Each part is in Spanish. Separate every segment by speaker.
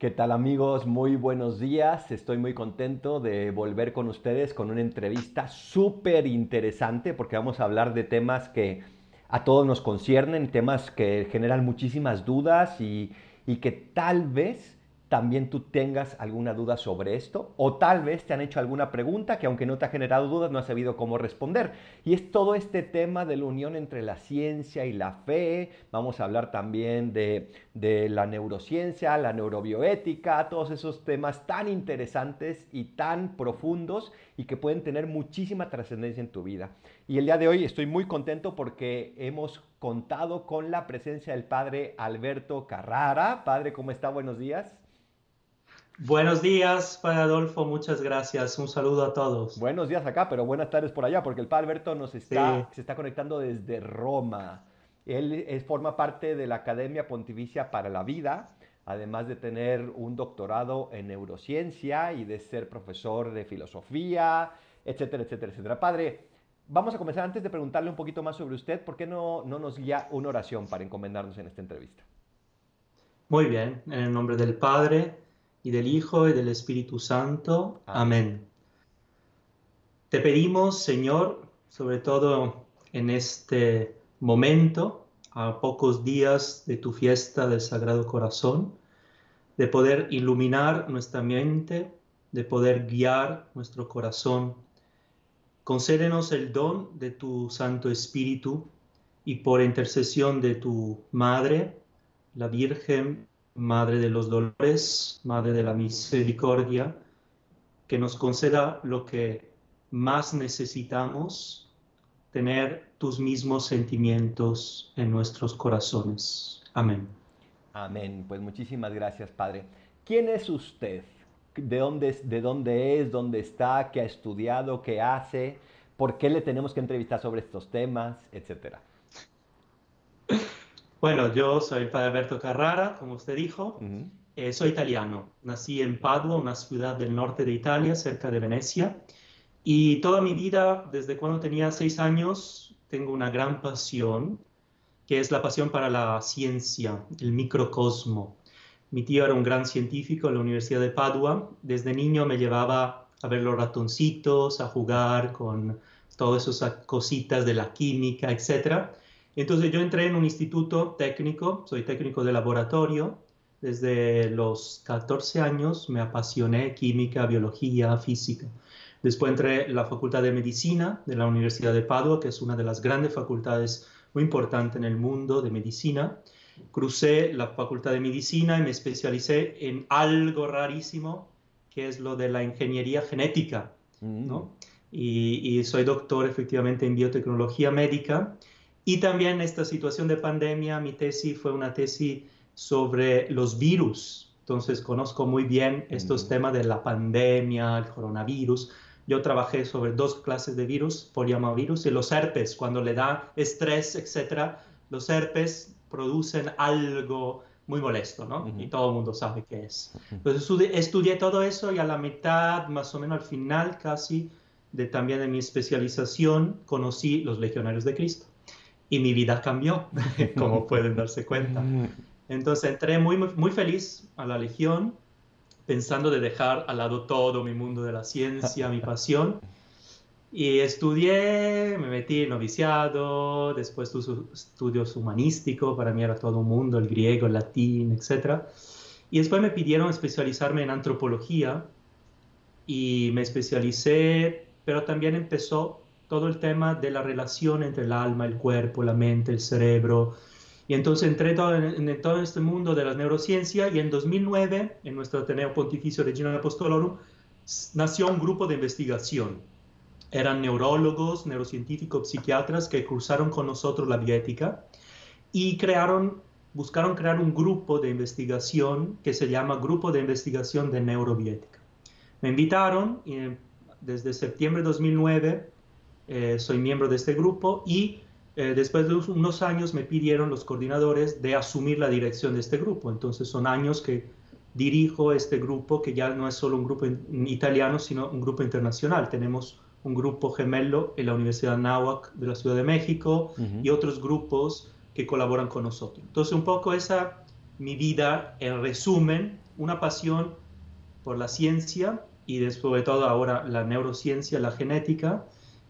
Speaker 1: ¿Qué tal amigos? Muy buenos días. Estoy muy contento de volver con ustedes con una entrevista súper interesante porque vamos a hablar de temas que a todos nos conciernen, temas que generan muchísimas dudas y, y que tal vez también tú tengas alguna duda sobre esto o tal vez te han hecho alguna pregunta que aunque no te ha generado dudas no has sabido cómo responder. Y es todo este tema de la unión entre la ciencia y la fe. Vamos a hablar también de, de la neurociencia, la neurobioética, todos esos temas tan interesantes y tan profundos y que pueden tener muchísima trascendencia en tu vida. Y el día de hoy estoy muy contento porque hemos contado con la presencia del padre Alberto Carrara. Padre, ¿cómo está? Buenos días.
Speaker 2: Buenos días, Padre Adolfo, muchas gracias. Un saludo a todos.
Speaker 1: Buenos días acá, pero buenas tardes por allá, porque el Padre Alberto nos está, se está conectando desde Roma. Él forma parte de la Academia Pontificia para la Vida, además de tener un doctorado en neurociencia y de ser profesor de filosofía, etcétera, etcétera, etcétera. Padre, vamos a comenzar antes de preguntarle un poquito más sobre usted, ¿por qué no, no nos guía una oración para encomendarnos en esta entrevista?
Speaker 2: Muy bien, en el nombre del Padre y del Hijo y del Espíritu Santo. Amén. Te pedimos, Señor, sobre todo en este momento, a pocos días de tu fiesta del Sagrado Corazón, de poder iluminar nuestra mente, de poder guiar nuestro corazón. Concédenos el don de tu Santo Espíritu y por intercesión de tu Madre, la Virgen Madre de los dolores, Madre de la misericordia, que nos conceda lo que más necesitamos, tener tus mismos sentimientos en nuestros corazones. Amén.
Speaker 1: Amén. Pues muchísimas gracias, Padre. ¿Quién es usted? ¿De dónde, de dónde es? ¿Dónde está? ¿Qué ha estudiado? ¿Qué hace? ¿Por qué le tenemos que entrevistar sobre estos temas? Etcétera.
Speaker 2: Bueno, yo soy el padre Alberto Carrara, como usted dijo. Eh, soy italiano. Nací en Padua, una ciudad del norte de Italia, cerca de Venecia. Y toda mi vida, desde cuando tenía seis años, tengo una gran pasión, que es la pasión para la ciencia, el microcosmo. Mi tío era un gran científico en la Universidad de Padua. Desde niño me llevaba a ver los ratoncitos, a jugar con todas esas cositas de la química, etcétera. Entonces yo entré en un instituto técnico, soy técnico de laboratorio. Desde los 14 años me apasioné química, biología, física. Después entré en la Facultad de Medicina de la Universidad de Padua, que es una de las grandes facultades muy importantes en el mundo de medicina. Crucé la Facultad de Medicina y me especialicé en algo rarísimo, que es lo de la ingeniería genética. ¿no? Mm. Y, y, soy doctor efectivamente en biotecnología médica y también esta situación de pandemia, mi tesis fue una tesis sobre los virus. Entonces conozco muy bien estos temas de la pandemia, el coronavirus. Yo trabajé sobre dos clases de virus, poliamavirus y los herpes. Cuando le da estrés, etcétera, los herpes producen algo muy molesto, ¿no? Y todo el mundo sabe qué es. Entonces estudié, todo eso y a la mitad, más o menos al final casi, de también de mi especialización, conocí los legionarios de Cristo y mi vida cambió, como pueden darse cuenta. Entonces entré muy, muy feliz a la Legión, pensando de dejar al lado todo mi mundo de la ciencia, mi pasión. Y estudié, me metí en noviciado, después tuve estudios humanísticos, para mí era todo un mundo, el griego, el latín, etc. Y después me pidieron especializarme en antropología y me especialicé, pero también empezó todo el tema de la relación entre el alma, el cuerpo, la mente, el cerebro. Y entonces entré todo en, todo este mundo de la neurociencia y en 2009, en nuestro Ateneo Pontificio Regina Apostolorum, nació un grupo de investigación. Eran neurólogos, neurocientíficos, psiquiatras que cursaron con nosotros la bioética y crearon, buscaron crear un grupo de investigación que se llama Grupo de Investigación de Neurobioética. Me invitaron y desde septiembre de 2009 eh, soy miembro de este grupo y eh, después de unos años me pidieron los coordinadores de asumir la dirección de este grupo. Entonces son años que dirijo este grupo, que ya no es solo un grupo italiano, sino un grupo internacional. Tenemos un grupo gemelo en la Universidad Nahuac de la Ciudad de México y otros grupos que colaboran con nosotros. Entonces un poco esa mi vida en resumen una pasión por la ciencia y de todo ahora la neurociencia, la genética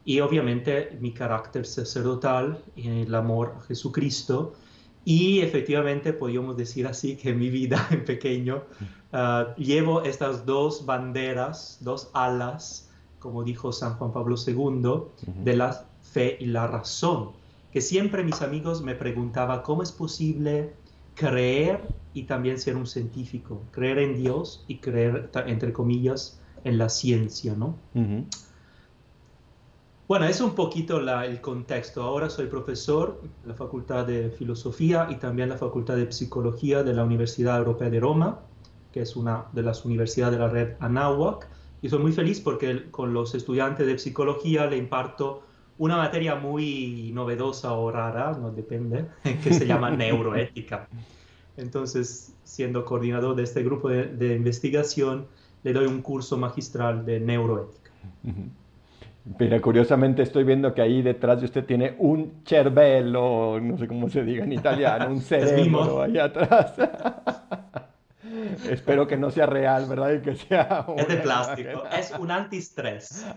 Speaker 2: y obviamente mi carácter sacerdotal, el amor a Jesucristo. Y efectivamente podríamos decir así que mi vida en pequeño ah, llevo estas dos banderas, dos alas, como dijo San Juan Pablo II, de la fe y la razón. Que siempre mis amigos me preguntaban cómo es posible creer y también ser un científico, creer en Dios y creer, entre comillas, en la ciencia, ¿no? Bueno, es un poquito el contexto. Ahora soy profesor en la Facultad de Filosofía y también en la Facultad de Psicología de la Universidad Europea de Roma, que es una de las universidades de la red Anáhuac. Y soy muy feliz porque con los estudiantes de psicología le imparto una materia muy novedosa o rara, no depende, que se llama neuroética. Entonces, siendo coordinador de este grupo de, investigación, le doy un curso magistral de neuroética.
Speaker 1: Pero curiosamente estoy viendo que ahí detrás de usted tiene un cervello, no sé cómo se diga en italiano, un cerebro ahí atrás. Espero que no sea real, ¿verdad? Y que sea
Speaker 2: es de plástico, es un antiestrés.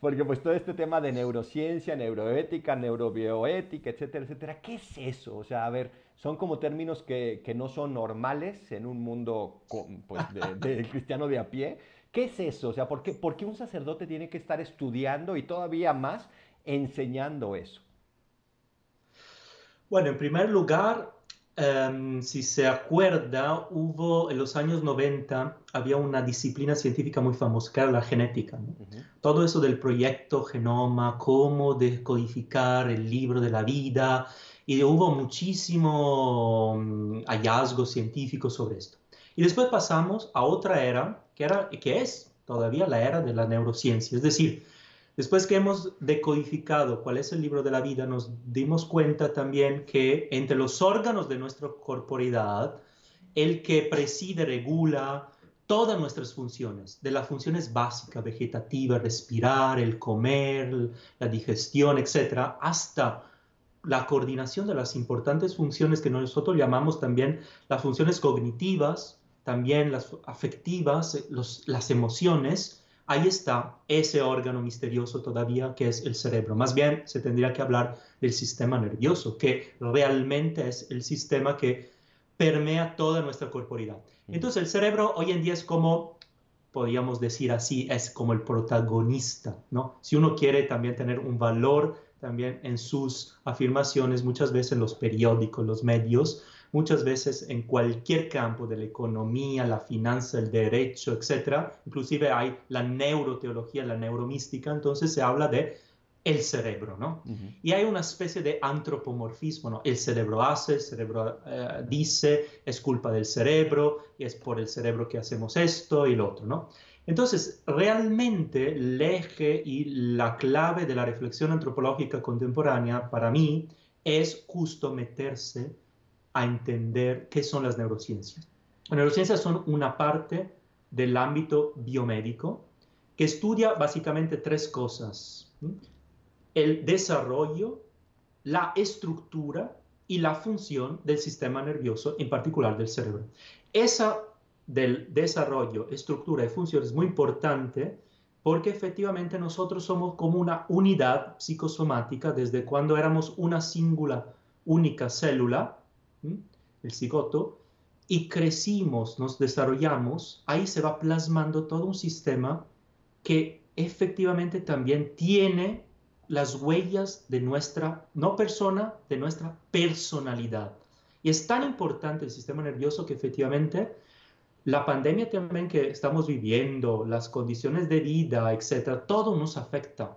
Speaker 1: Porque pues todo este tema de neurociencia, neuroética, neurobioética, etcétera, etcétera, ¿qué es eso? O sea, a ver, son como términos que, no son normales en un mundo pues, de, cristiano de a pie. ¿Qué es eso? O sea, ¿por qué, ¿por qué un sacerdote tiene que estar estudiando y todavía más enseñando eso?
Speaker 2: Bueno, en primer lugar, Em, si se acuerda, hubo en los años 90, había una disciplina científica muy famosa, que era la genética. Todo eso del proyecto genoma, cómo decodificar el libro de la vida, y hubo muchísimo mm, hallazgo científico sobre esto. Y después pasamos a otra era, que, era, que es todavía la era de la neurociencia, es decir, Después que hemos decodificado cuál es el libro de la vida, nos dimos cuenta también que entre los órganos de nuestra corporidad, el que preside, regula todas nuestras funciones, de las funciones básicas, vegetativa, respirar, el comer, la digestión, etc., hasta la coordinación de las importantes funciones que nosotros llamamos también las funciones cognitivas, también las afectivas, las emociones, ahí está ese órgano misterioso todavía que es el cerebro. Más bien se tendría que hablar del sistema nervioso, que realmente es el sistema que permea toda nuestra corporidad. Entonces el cerebro hoy en día es como, podríamos decir así, es como el protagonista, ¿no? Si uno quiere también tener un valor también en sus afirmaciones, muchas veces en los periódicos, los medios, muchas veces en cualquier campo de la economía, la finanza, el derecho, etc. Inclusive hay la neuroteología, la neuromística, entonces se habla de el cerebro, ¿no? Y hay una especie de antropomorfismo, ¿no? El cerebro hace, el cerebro eh, dice, es culpa del cerebro, y es por el cerebro que hacemos esto y lo otro, ¿no? Entonces, realmente el eje y la clave de la reflexión antropológica contemporánea para mí es justo meterse a entender qué son las neurociencias. Las neurociencias son una parte del ámbito biomédico que estudia básicamente tres cosas. El desarrollo, la estructura y la función del sistema nervioso, en particular del cerebro. Esa del desarrollo, estructura y función es muy importante porque efectivamente nosotros somos como una unidad psicosomática desde cuando éramos una singular, única célula el cigoto, y crecimos, nos desarrollamos, ahí se va plasmando todo un sistema que efectivamente también tiene las huellas de nuestra, no persona, de nuestra personalidad. Y es tan importante el sistema nervioso que efectivamente la pandemia también que estamos viviendo, las condiciones de vida, etcétera, todo nos afecta.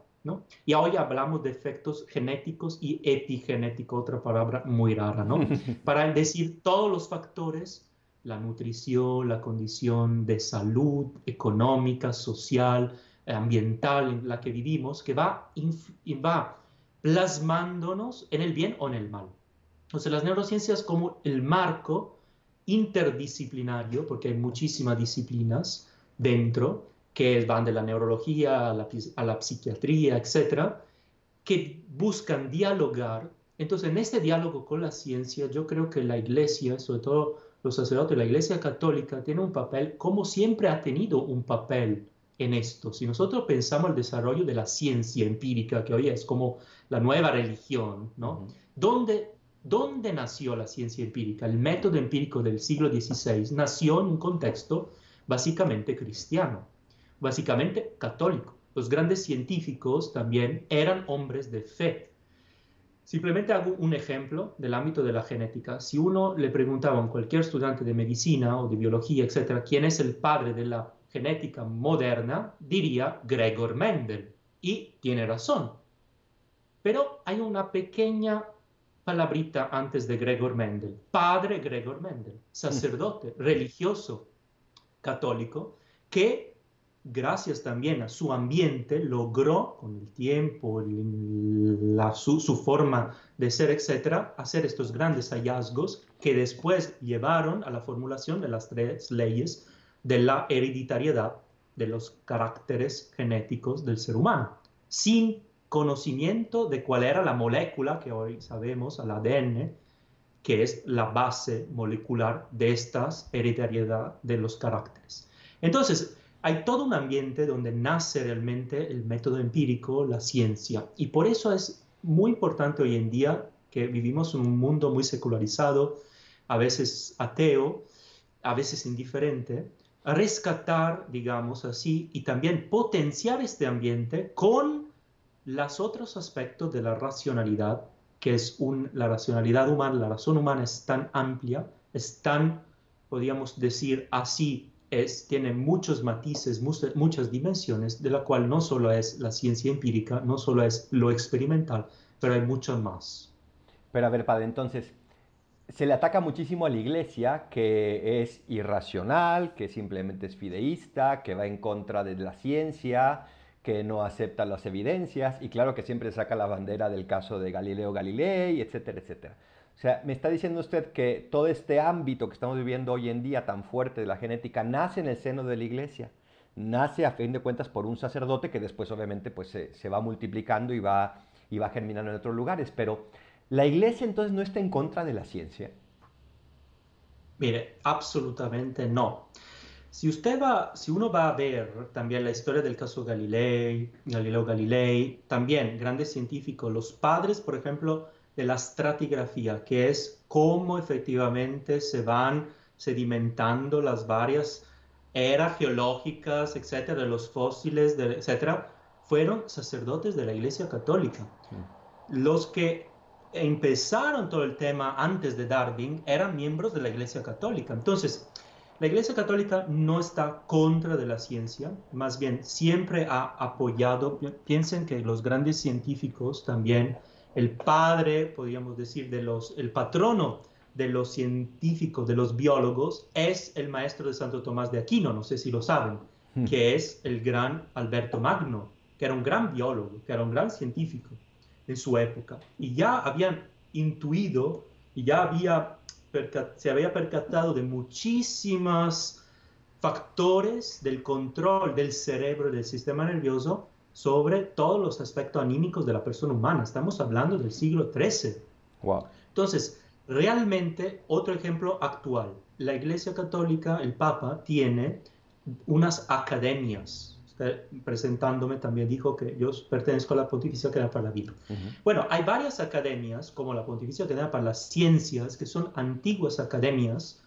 Speaker 2: Y hoy hablamos de efectos genéticos y epigenéticos, otra palabra muy rara, ¿no? Para decir todos los factores, la nutrición, la condición de salud económica, social, ambiental en la que vivimos, que va, va plasmándonos en el bien o en el mal. Entonces las neurociencias como el marco interdisciplinario, porque hay muchísimas disciplinas dentro, que van de la neurología a la, psiquiatría, etcétera, que buscan dialogar. Entonces, en este diálogo con la ciencia, yo creo que la iglesia, sobre todo los sacerdotes, la Iglesia Católica tiene un papel, como siempre ha tenido un papel en esto. Si nosotros pensamos el desarrollo de la ciencia empírica, que hoy es como la nueva religión, ¿no? ¿Dónde, ¿Dónde nació la ciencia empírica? El método empírico del siglo XVI nació en un contexto básicamente cristiano, básicamente católico. Los grandes científicos también eran hombres de fe. Simplemente hago un ejemplo del ámbito de la genética. Si uno le preguntaba a cualquier estudiante de medicina o de biología, etcétera, quién es el padre de la genética moderna, diría Gregor Mendel. Y tiene razón. Pero hay una pequeña palabrita antes de Gregor Mendel. Padre Gregor Mendel, sacerdote, religioso, católico, que gracias también a su ambiente logró con el tiempo, la, su, su, forma de ser, etcétera, hacer estos grandes hallazgos que después llevaron a la formulación de las tres leyes de la hereditariedad de los caracteres genéticos del ser humano, sin conocimiento de cuál era la molécula que hoy sabemos, el ADN, que es la base molecular de estas hereditariedad de los caracteres. Entonces, hay todo un ambiente donde nace realmente el método empírico, la ciencia, y por eso es muy importante hoy en día que vivimos en un mundo muy secularizado, a veces ateo, a veces indiferente, rescatar, digamos así, y también potenciar este ambiente con los otros aspectos de la racionalidad, que es la racionalidad humana, la razón humana es tan amplia, es tan, podríamos decir así, es, tiene muchos matices, muchas dimensiones, de la cual no solo es la ciencia empírica, no solo es lo experimental, pero hay mucho más.
Speaker 1: Pero a ver, padre, entonces, se le ataca muchísimo a la iglesia que es irracional, que simplemente es fideísta, que va en contra de la ciencia, que no acepta las evidencias y claro que siempre saca la bandera del caso de Galileo Galilei, etcétera, etcétera. O sea, me está diciendo usted que todo este ámbito que estamos viviendo hoy en día tan fuerte de la genética nace en el seno de la iglesia, nace a fin de cuentas por un sacerdote que después obviamente pues se, se va multiplicando y va, y va germinando en otros lugares, pero ¿La iglesia entonces no está en contra de la ciencia?
Speaker 2: Mire, absolutamente no. Si usted va, si uno va a ver también la historia del caso Galilei, Galileo Galilei, también grandes científicos, los padres, por ejemplo, de la estratigrafía, que es cómo efectivamente se van sedimentando las varias eras geológicas, etcétera, de los fósiles, etcétera, fueron sacerdotes de la Iglesia Católica. Los que empezaron todo el tema antes de Darwin eran miembros de la Iglesia Católica. Entonces, la Iglesia Católica no está contra de la ciencia, más bien siempre ha apoyado, piensen que los grandes científicos también, el padre, podríamos decir, de los, el patrono de los científicos, de los biólogos, es el maestro de Santo Tomás de Aquino, no sé si lo saben, hmm. que es el gran Alberto Magno, que era un gran biólogo, que era un gran científico en su época. Y ya habían intuido y ya había se había percatado de muchísimos factores del control del cerebro y del sistema nervioso sobre todos los aspectos anímicos de la persona humana. Estamos hablando del siglo XIII. Wow. Entonces, realmente, otro ejemplo actual. La Iglesia Católica, el Papa, tiene unas academias presentándome también dijo que yo pertenezco a la Pontificia Academia para la Vida. Bueno, hay varias academias, como la Pontificia Academia para las Ciencias, que son antiguas academias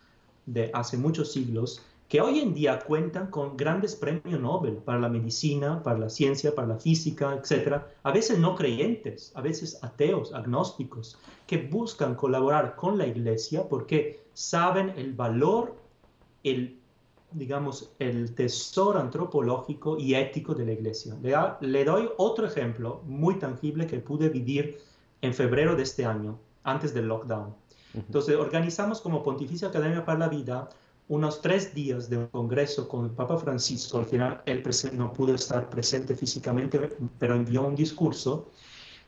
Speaker 2: de hace muchos siglos, que hoy en día cuentan con grandes premios Nobel para la medicina, para la ciencia, para la física, etc. A veces no creyentes, a veces ateos, agnósticos, que buscan colaborar con la Iglesia porque saben el valor, el digamos, el tesoro antropológico y ético de la iglesia. Le, doy otro ejemplo muy tangible que pude vivir en febrero de este año, antes del lockdown. Entonces, organizamos como Pontificia Academia para la Vida unos tres días de un congreso con el Papa Francisco. Al final, él no pudo estar presente físicamente, pero envió un discurso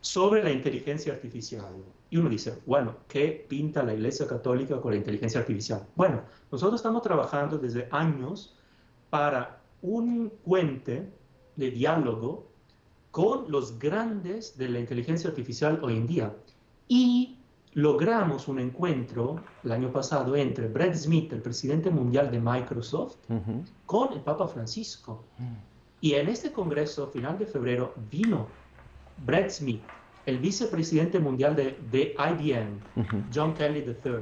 Speaker 2: sobre la inteligencia artificial. Y uno dice, bueno, ¿qué pinta la Iglesia Católica con la inteligencia artificial? Bueno, nosotros estamos trabajando desde años para un puente de diálogo con los grandes de la inteligencia artificial hoy en día. Y logramos un encuentro el año pasado entre Brett Smith, el presidente mundial de Microsoft, con el Papa Francisco. Mm. Y en este congreso, final de febrero, vino Brett Smith, el vicepresidente mundial de, IBM, John Kelly III,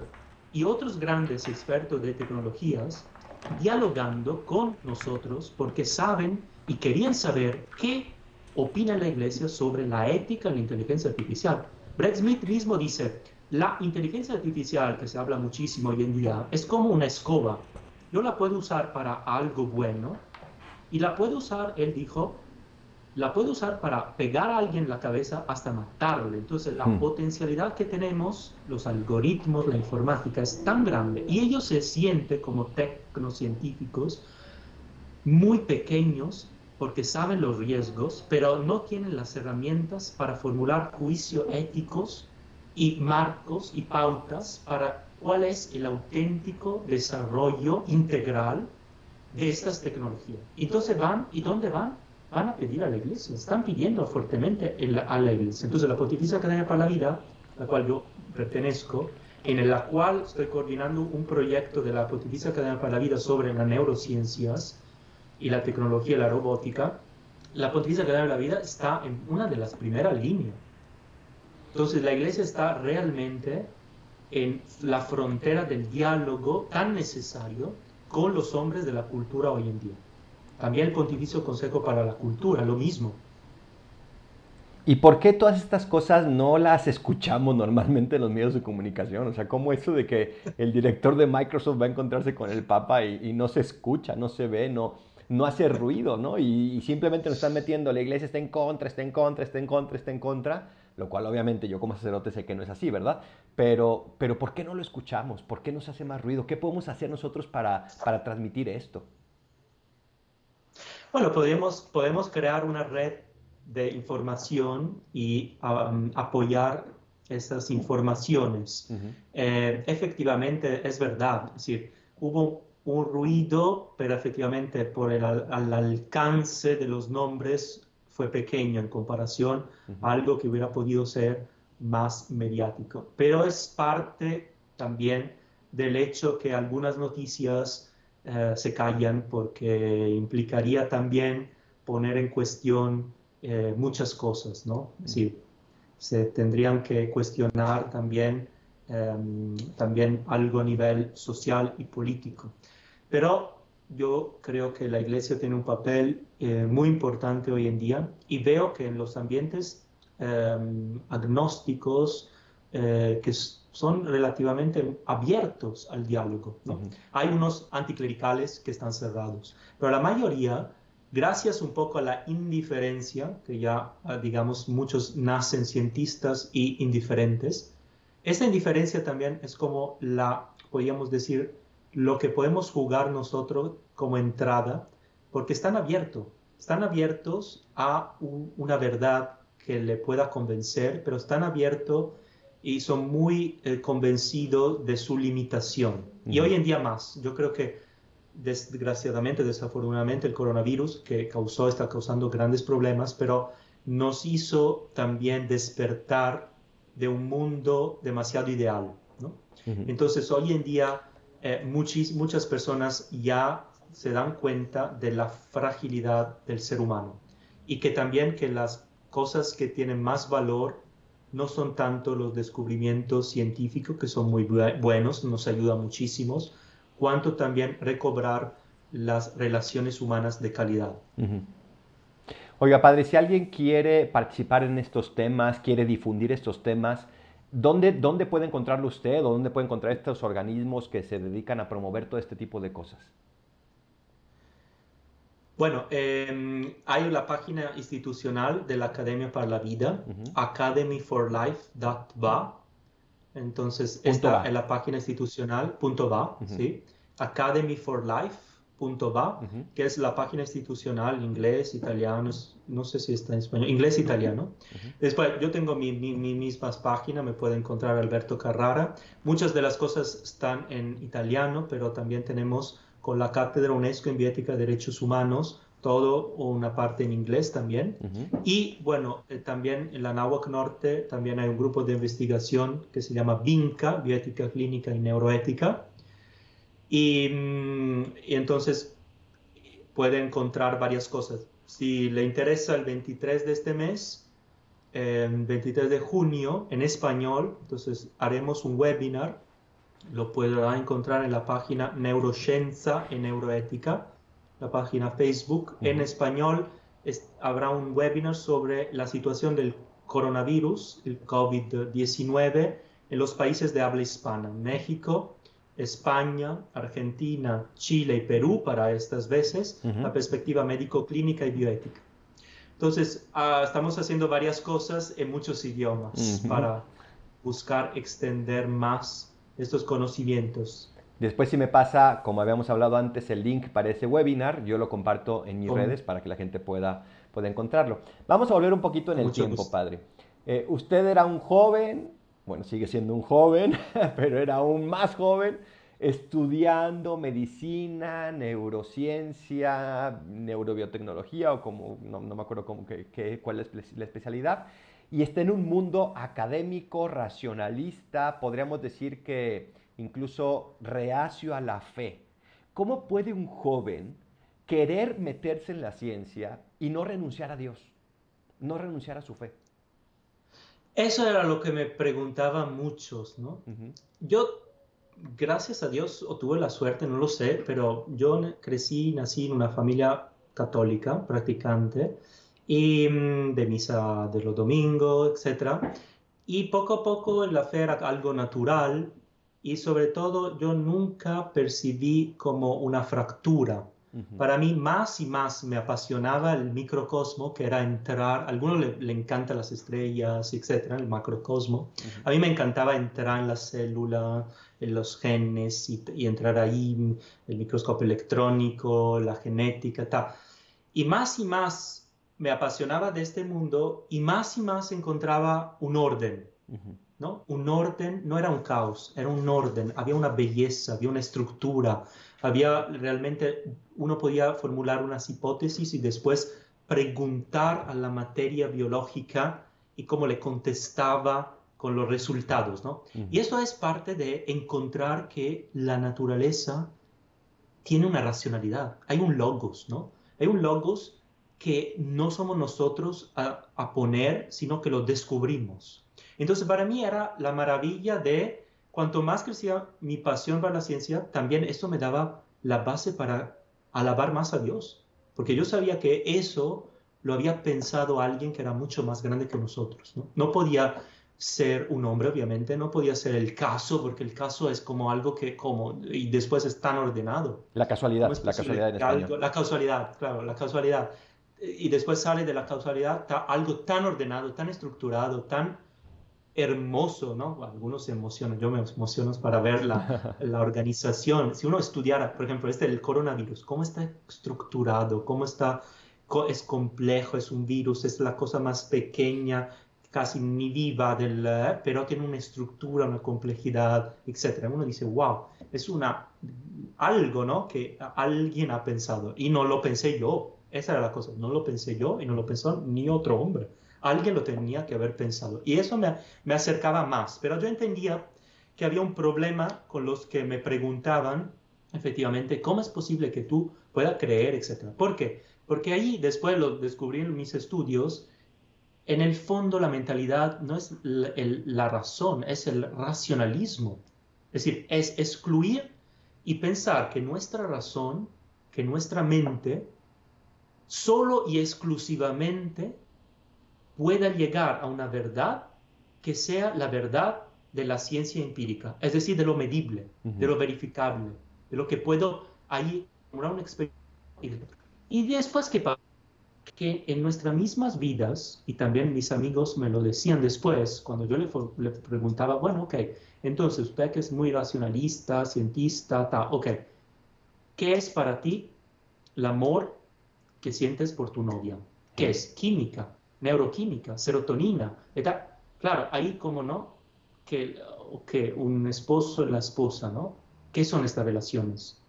Speaker 2: y otros grandes expertos de tecnologías, dialogando con nosotros porque saben y querían saber qué opina la iglesia sobre la ética en la inteligencia artificial. Brett Smith mismo dice, la inteligencia artificial, que se habla muchísimo hoy en día, es como una escoba. Yo la puedo usar para algo bueno y la puedo usar, él dijo, la puedo usar para pegar a alguien en la cabeza hasta matarle. Entonces la hmm. potencialidad que tenemos, los algoritmos, la informática es tan grande y ellos se sienten como tecnocientíficos muy pequeños porque saben los riesgos, pero no tienen las herramientas para formular juicios éticos y marcos y pautas para cuál es el auténtico desarrollo integral de estas tecnologías. Entonces van, ¿y dónde van? Van a pedir a la iglesia, están pidiendo fuertemente a la iglesia. Entonces la Pontificia Academia para la Vida, a la cual yo pertenezco, en la cual estoy coordinando un proyecto de la Pontificia Academia para la Vida sobre las neurociencias y la tecnología y la robótica, la Pontificia Academia para la Vida está en una de las primeras líneas entonces la iglesia está realmente en la frontera del diálogo tan necesario con los hombres de la cultura hoy en día. También el Pontificio Consejo para la Cultura, lo mismo.
Speaker 1: ¿Y por qué todas estas cosas no las escuchamos normalmente en los medios de comunicación? O sea, ¿cómo eso de que el director de Microsoft va a encontrarse con el Papa y, no se escucha, no se ve, no, no hace ruido, ¿no? Y, y, simplemente nos están metiendo, la iglesia está en contra, está en contra, está en contra, está en contra lo cual obviamente yo como sacerdote sé que no es así, ¿verdad? Pero, pero ¿por qué no lo escuchamos? ¿Por qué nos hace más ruido? ¿Qué podemos hacer nosotros para, para transmitir esto?
Speaker 2: Bueno, podemos, podemos crear una red de información y um, apoyar esas informaciones. Eh, efectivamente, es verdad, es decir, hubo un ruido, pero efectivamente por el al alcance de los nombres fue pequeño en comparación a algo que hubiera podido ser más mediático. Pero es parte también del hecho que algunas noticias eh, se callan porque implicaría también poner en cuestión eh, muchas cosas, ¿no? Sí, se tendrían que cuestionar también, em, también algo a nivel social y político. Pero yo creo que la iglesia tiene un papel eh, muy importante hoy en día y veo que en los ambientes em, agnósticos eh, que son relativamente abiertos al diálogo. Hay unos anticlericales que están cerrados, pero la mayoría, gracias un poco a la indiferencia, que ya ah, digamos muchos nacen cientistas y indiferentes, esa indiferencia también es como la, podríamos decir, lo que podemos jugar nosotros como entrada, porque están abiertos, están abiertos a una verdad que le pueda convencer, pero están abiertos y son muy eh, convencidos de su limitación. Y hoy en día más, yo creo que desgraciadamente, desafortunadamente, el coronavirus que causó, está causando grandes problemas, pero nos hizo también despertar de un mundo demasiado ideal. Entonces, hoy en día eh, muchas personas ya se dan cuenta de la fragilidad del ser humano y que también que las cosas que tienen más valor no son tanto los descubrimientos científicos, que son muy buenos, nos ayudan muchísimo, cuanto también recobrar las relaciones humanas de calidad.
Speaker 1: Oiga, padre, si alguien quiere participar en estos temas, quiere difundir estos temas, ¿Dónde, ¿Dónde puede encontrarlo usted o dónde puede encontrar estos organismos que se dedican a promover todo este tipo de cosas?
Speaker 2: Bueno, em, hay la página institucional de la Academia para la Vida, academyforlife.va. Entonces, esta es la página institucional, punto va, ¿sí? Academy for Life va, que es la página institucional inglés, italiano, no sé si está en español, inglés, italiano. Después, yo tengo mi, mi, mismas páginas, me puede encontrar Alberto Carrara. Muchas de las cosas están en italiano, pero también tenemos con la Cátedra UNESCO en Biética de Derechos Humanos todo o una parte en inglés también. Y bueno, eh, también en la Nahuac Norte también hay un grupo de investigación que se llama BINCA, Bioética Clínica y Neuroética. Y, mm, y entonces puede encontrar varias cosas. Si le interesa el 23 de este mes, el 23 de junio en español, entonces haremos un webinar, lo podrá encontrar en la página Neuroscienza y Neuroética la página Facebook. En español habrá un webinar sobre la situación del coronavirus, el COVID-19, en los países de habla hispana, México, España, Argentina, Chile y Perú para estas veces, la perspectiva médico-clínica y bioética. Entonces, ah, estamos haciendo varias cosas en muchos idiomas para buscar extender más estos conocimientos.
Speaker 1: Después si me pasa, como habíamos hablado antes, el link para ese webinar, yo lo comparto en mis redes para que la gente pueda, pueda encontrarlo. Vamos a volver un poquito en el tiempo, padre. Eh, usted era un joven, bueno, sigue siendo un joven, pero era aún más joven, estudiando medicina, neurociencia, neurobiotecnología, o como, no, me acuerdo cómo, que, cuál es la especialidad, y está en un mundo académico, racionalista, podríamos decir que incluso reacio a la fe. ¿Cómo puede un joven querer meterse en la ciencia y no renunciar a Dios, no renunciar a su fe?
Speaker 2: Eso era lo que me preguntaban muchos, ¿no? Yo, gracias a Dios, o tuve la suerte, no lo sé, pero yo crecí, nací en una familia católica, practicante, y mm, de misa de los domingos, etc. Y poco a poco la fe era algo natural, y sobre todo yo nunca percibí como una fractura. Para mí más y más me apasionaba el microcosmo, que era entrar, a algunos le, le encantan las estrellas, etcétera, el macrocosmo. A mí me encantaba entrar en la célula, en los genes y, entrar ahí, el microscopio electrónico, la genética, tal. Y más y más me apasionaba de este mundo y más y más encontraba un orden. ¿no? Un orden, no era un caos, era un orden, había una belleza, había una estructura, había realmente, uno podía formular unas hipótesis y después preguntar a la materia biológica y cómo le contestaba con los resultados, ¿no? Y eso es parte de encontrar que la naturaleza tiene una racionalidad, hay un logos, ¿no? Hay un logos que no somos nosotros a, a poner, sino que lo descubrimos. Entonces, para mí era la maravilla de cuanto más crecía mi pasión para la ciencia, también esto me daba la base para alabar más a Dios, porque yo sabía que eso lo había pensado alguien que era mucho más grande que nosotros. No, podía ser un hombre, obviamente, no podía ser el caso, porque el caso es como algo que, como, y después es tan ordenado.
Speaker 1: La casualidad, la casualidad en español.
Speaker 2: La casualidad, claro, la casualidad. Y después sale de la casualidad algo tan ordenado, tan estructurado, tan hermoso, ¿no? Algunos se emocionan, yo me emociono para ver la, la, organización. Si uno estudiara, por ejemplo, este el coronavirus, cómo está estructurado, cómo está, es complejo, es un virus, es la cosa más pequeña, casi ni viva, del, pero tiene una estructura, una complejidad, etc. Uno dice, wow, es una, algo, ¿no? Que alguien ha pensado y no lo pensé yo. Esa era la cosa, no lo pensé yo y no lo pensó ni otro hombre Alguien lo tenía que haber pensado. Y eso me, me acercaba más. Pero yo entendía que había un problema con los que me preguntaban, efectivamente, ¿cómo es posible que tú puedas creer, etcétera? ¿Por qué? Porque ahí, después lo descubrí en mis estudios, en el fondo la mentalidad no es la, la razón, es el racionalismo. Es decir, es excluir y pensar que nuestra razón, que nuestra mente, solo y exclusivamente pueda llegar a una verdad que sea la verdad de la ciencia empírica, es decir, de lo medible, de lo verificable, de lo que puedo ahí una experiencia. Y después que que en nuestras mismas vidas, y también mis amigos me lo decían después, cuando yo le, preguntaba, bueno, ok, entonces usted que es muy racionalista, cientista, ta, ok, ¿qué es para ti el amor que sientes por tu novia? ¿Qué es? Química neuroquímica, serotonina. Claro, ahí como no, que, que un esposo y la esposa, ¿no? ¿Qué son estas relaciones?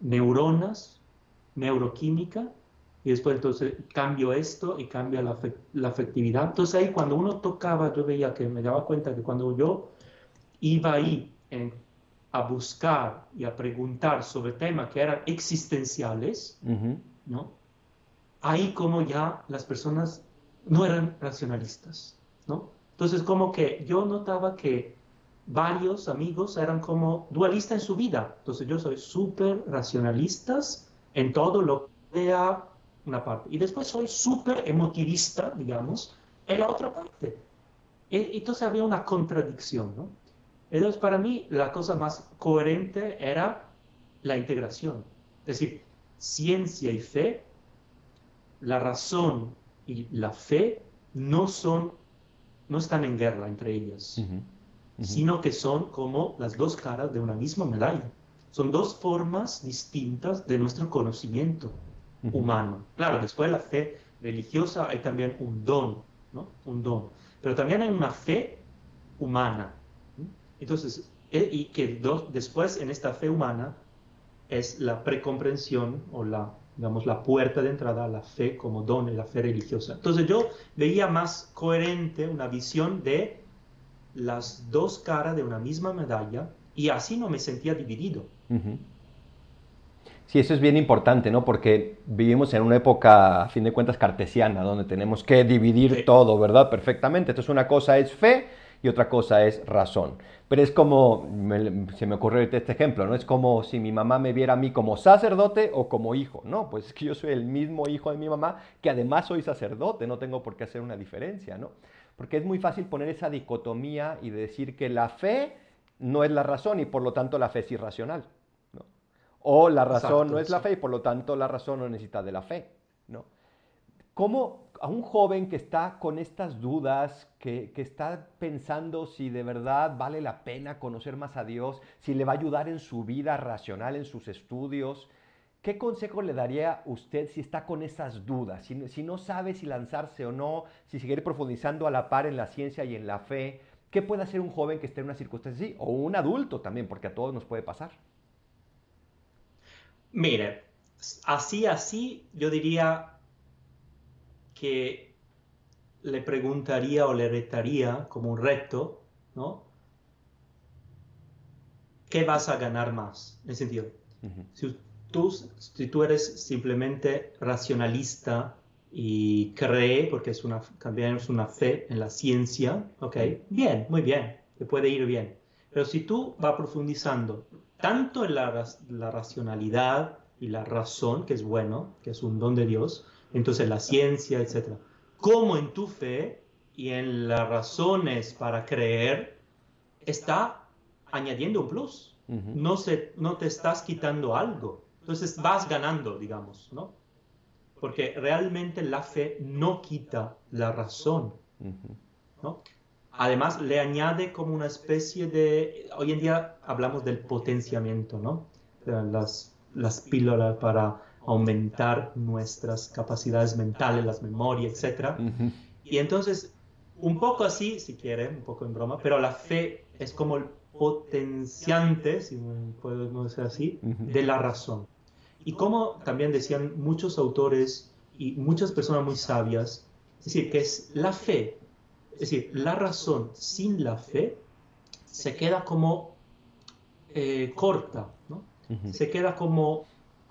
Speaker 2: Neuronas, neuroquímica y después entonces cambio esto y cambia la, la, afectividad. Entonces ahí cuando uno tocaba, yo veía que me daba cuenta que cuando yo iba ahí a buscar y a preguntar sobre temas que eran existenciales, ¿no? Ahí como ya las personas no eran racionalistas, ¿no? Entonces como que yo notaba que varios amigos eran como dualistas en su vida. Entonces yo soy súper racionalistas en todo lo que vea una parte. Y después soy súper emotivista, digamos, en la otra parte. E, entonces había una contradicción, ¿no? Entonces para mí la cosa más coherente era la integración. Es decir, ciencia y fe, la razón y la fe no son, no están en guerra entre ellas, sino que son como las dos caras de una misma medalla. Son dos formas distintas de nuestro conocimiento humano. Claro, después de la fe religiosa hay también un don, ¿no? Un don. Pero también hay una fe humana. Entonces, eh, y que después en esta fe humana es la precomprensión o la, digamos, la puerta de entrada a la fe como don en la fe religiosa. Entonces yo veía más coherente una visión de las dos caras de una misma medalla y así no me sentía dividido.
Speaker 1: Sí, eso es bien importante, ¿no? Porque vivimos en una época, a fin de cuentas, cartesiana, donde tenemos que dividir todo, ¿verdad? Perfectamente. Entonces, una cosa es fe y otra cosa es razón. Pero es como, se me ocurrió este ejemplo, ¿no? Es como si mi mamá me viera a mí como sacerdote o como hijo, ¿no? Pues es que yo soy el mismo hijo de mi mamá, que además soy sacerdote, no tengo por qué hacer una diferencia, ¿no? Porque es muy fácil poner esa dicotomía y decir que la fe no es la razón y por lo tanto la fe es irracional. O la razón no es la fe y por lo tanto la razón no necesita de la fe. ¿no? ¿Cómo a un joven que está con estas dudas, que, que, está pensando si de verdad vale la pena conocer más a Dios, si le va a ayudar en su vida racional, en sus estudios, ¿qué consejo le daría usted si está con esas dudas? Si, si no sabe si lanzarse o no, si seguir profundizando a la par en la ciencia y en la fe, ¿qué puede hacer un joven que esté en una circunstancia así? O un adulto también, porque a todos nos puede pasar.
Speaker 2: Mire, así, así, yo diría que le preguntaría o le retaría como un reto, ¿no? ¿Qué vas a ganar más? En sentido, si, tú, si tú eres simplemente racionalista y cree, porque es una, también es una fe en la ciencia, ¿ok? Bien, muy bien, te puede ir bien. Pero si tú vas profundizando tanto en la, racionalidad y la razón, que es bueno, que es un don de Dios, entonces la ciencia, etc., como en tu fe y en las razones para creer, está añadiendo un plus. no, se, no te estás quitando algo. Entonces vas ganando, digamos, ¿no? Porque realmente la fe no quita la razón, ¿no? además le añade como una especie de, hoy en día hablamos del potenciamiento, ¿no? Las, las píldoras para aumentar nuestras capacidades mentales, las memorias, etc. Y entonces, un poco así, si quieren, un poco en broma, pero la fe es como el potenciante, si puedo decir así, de la razón. Y como también decían muchos autores y muchas personas muy sabias, es decir, que es la fe es decir, la razón sin la fe se queda como eh, corta, ¿no? Se queda como,